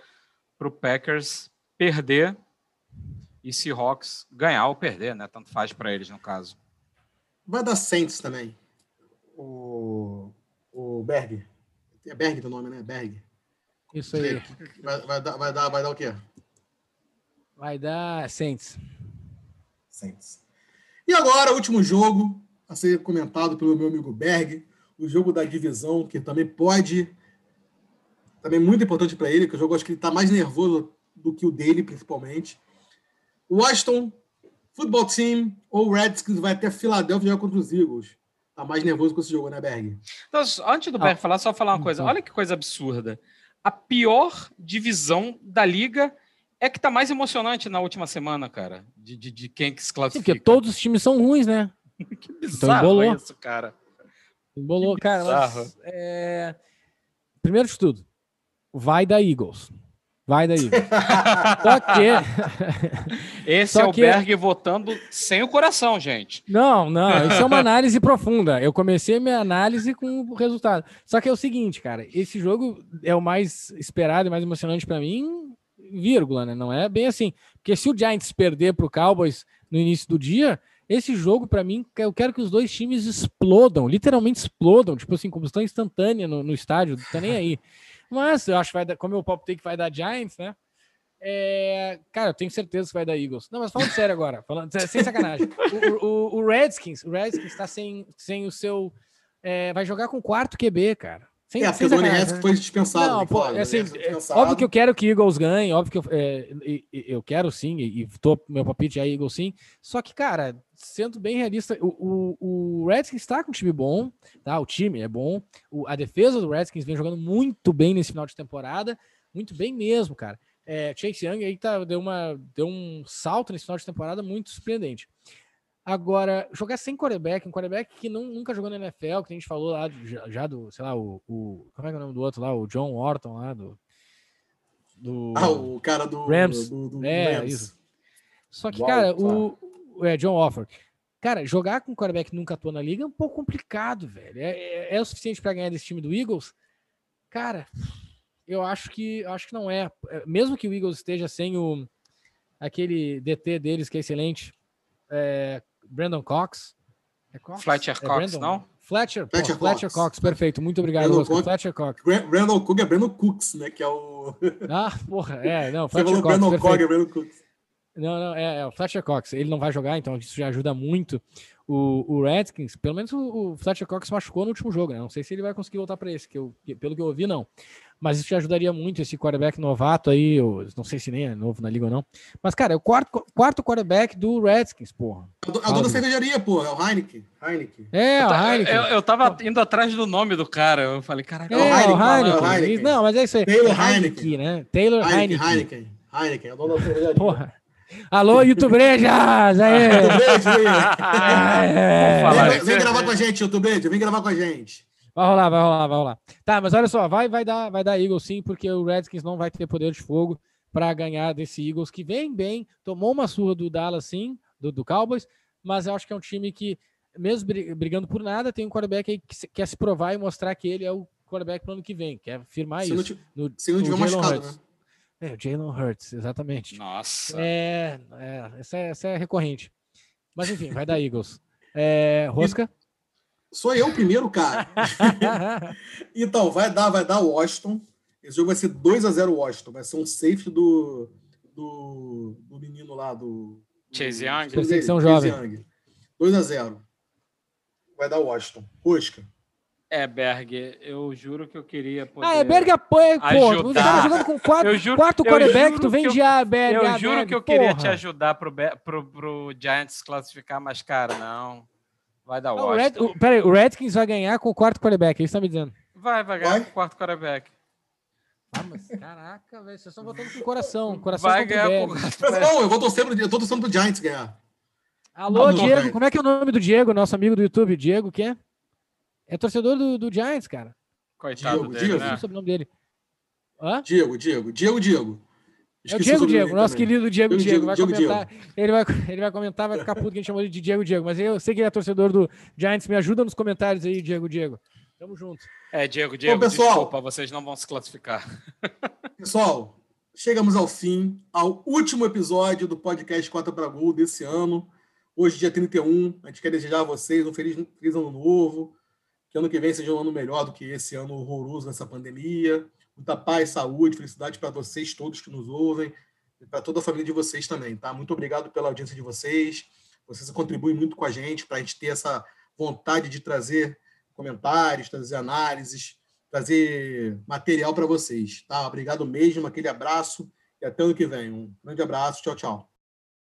para o Packers perder e Seahawks ganhar ou perder, né? Tanto faz para eles no caso. Vai dar Saints também. O o Berg. É Berg o nome, né? Berg. Isso aí. Vai, vai, dar, vai, dar, vai dar o quê? Vai dar Saints. Saints. E agora, o último jogo a ser comentado pelo meu amigo Berg, o jogo da divisão, que também pode, também muito importante para ele, que o jogo acho que ele está mais nervoso do que o dele, principalmente. Washington Football Team ou Redskins vai até Filadélfia jogar contra os Eagles. Tá mais nervoso com esse jogo, né, Berg? Então, antes do Berg ah. falar, só falar uma coisa. Olha que coisa absurda. A pior divisão da liga é que tá mais emocionante na última semana, cara. De, de, de quem que se classifica. Sim, porque todos os times são ruins, né? que bizarro então, isso, cara. Embolou, cara. Mas, é... Primeiro de tudo, vai da Eagles. Vai daí. Só que. Esse Só é o que... Berg votando sem o coração, gente. Não, não. Isso é uma análise profunda. Eu comecei minha análise com o resultado. Só que é o seguinte, cara. Esse jogo é o mais esperado e mais emocionante para mim, vírgula, né? Não é bem assim. Porque se o Giants perder para o Cowboys no início do dia, esse jogo, para mim, eu quero que os dois times explodam, literalmente explodam, tipo assim, combustão instantânea no, no estádio, não tá nem aí. Mas eu acho que vai dar, como o pop take vai dar Giants, né? É, cara, eu tenho certeza que vai dar Eagles. Não, mas falando sério agora, falando, sem sacanagem. O, o, o, Redskins, o Redskins está sem, sem o seu. É, vai jogar com quarto QB, cara. Sem, é, porque o Donny foi dispensado. Não, pô, é assim, é, óbvio que eu quero que Eagles ganhe, óbvio que eu, é, eu quero sim, e, tô, meu palpite é Eagles sim. Só que, cara, sendo bem realista, o, o, o Redskins está com um time bom, tá? O time é bom. O, a defesa do Redskins vem jogando muito bem nesse final de temporada, muito bem mesmo, cara. É, Chase Young aí tá, deu, uma, deu um salto nesse final de temporada muito surpreendente. Agora, jogar sem quarterback, um quarterback que não, nunca jogou na NFL, que a gente falou lá já, do, sei lá, o, o, Como é que é o nome do outro lá? O John Orton lá do. do ah, o cara do Rams. Do, do, do é, Rams. isso. Só que, cara, o, o. É, John Offer. Cara, jogar com um quarterback que nunca atuou na liga é um pouco complicado, velho. É, é, é o suficiente para ganhar desse time do Eagles? Cara, eu acho que acho que não é. é. Mesmo que o Eagles esteja sem o aquele DT deles que é excelente, é, Brandon Cox. É Cox? Fletcher é Cox, não? Fletcher, Fletcher, pô, Fletcher Cox. Cox. perfeito. Muito obrigado, Brandon Fletcher Cox. Brandon Cook é Brandon Cooks, né? Que é o. Ah, porra, é, não. Fletcher Você Cox. Brandon Cox é Brandon Cooks. Não, não, é, é, o Fletcher Cox. Ele não vai jogar, então isso já ajuda muito o, o Redskins. Pelo menos o, o Fletcher Cox machucou no último jogo, né? Não sei se ele vai conseguir voltar para esse, que eu, pelo que eu ouvi, não mas isso te ajudaria muito, esse quarterback novato aí, eu não sei se nem é novo na liga ou não. Mas, cara, é o quarto, quarto quarterback do Redskins, porra. É o dono da cervejaria, porra, é o Heineken. Heineken. É, o Heineken. Eu, eu tava indo atrás do nome do cara, eu falei, caraca, é, é, o Heineken. O Heineken. É Heineken. Não, mas é isso aí. Taylor é Heineken, né? Taylor Heineken. Heineken. Heineken, é o dono da cervejaria. Porra. Alô, YouTubrejas! Aí! vem, vem gravar com a gente, YouTubeja, vem gravar com a gente. Vai rolar, vai rolar, vai rolar. Tá, mas olha só, vai, vai, dar, vai dar Eagles sim, porque o Redskins não vai ter poder de fogo para ganhar desse Eagles, que vem bem, tomou uma surra do Dallas sim, do, do Cowboys, mas eu acho que é um time que, mesmo brigando por nada, tem um quarterback aí que quer se provar e mostrar que ele é o quarterback para o ano que vem, quer afirmar se isso. Não, no, se não tiver machucado, né? É, o Jalen Hurts, exatamente. Nossa. É, é essa, é, essa é recorrente. Mas enfim, vai dar Eagles. É, Rosca? Sou eu primeiro, cara. então, vai dar, vai dar Washington. Esse jogo vai ser 2 a 0 Washington. Vai ser um safety do, do, do menino lá, do. Chase Young. Perseguição jovem. 2 a 0 Vai dar Washington. Rosca. É, Berg, eu juro que eu queria poder. Ah, é Berg apoia, pô. Você tava jogando com quatro, juro, quarto quarterback, tu vem de A, Berg. Eu juro Berg, que eu porra. queria te ajudar pro, pro, pro Giants classificar, mas, cara, não. Vai dar o Red, o, peraí, o Redskins vai ganhar com o quarto quarterback, é isso que tá me dizendo? Vai, vai ganhar vai? com o quarto quarterback. Ah, mas caraca, velho, vocês estão votando com o coração. coração vai ganhar com o Não, eu vou torcer pro, eu tô torcendo pro Giants ganhar. Alô, não, Diego, como é que é o nome do Diego, nosso amigo do YouTube? Diego, que é? É torcedor do, do Giants, cara. Coitado Diego, dele, Diego. né? Não o sobrenome dele. Hã? Diego, Diego, Diego, Diego. É o Diego Diego, nosso também. querido Diego Diego. Diego vai Diego, comentar. Diego. Ele, vai, ele vai comentar, vai ficar puto que a gente chamou ele de Diego Diego. Mas eu sei que ele é torcedor do Giants. Me ajuda nos comentários aí, Diego Diego. Tamo junto. É, Diego Diego, Bom, pessoal, desculpa, vocês não vão se classificar. Pessoal, chegamos ao fim, ao último episódio do podcast Cota para Gol desse ano. Hoje, dia 31. A gente quer desejar a vocês um feliz, feliz ano novo. Que ano que vem seja um ano melhor do que esse ano horroroso nessa pandemia muita paz, saúde, felicidade para vocês todos que nos ouvem e para toda a família de vocês também, tá? Muito obrigado pela audiência de vocês. Vocês contribuem muito com a gente para a gente ter essa vontade de trazer comentários, trazer análises, trazer material para vocês, tá? Obrigado mesmo, aquele abraço e até ano que vem. Um grande abraço, tchau, tchau.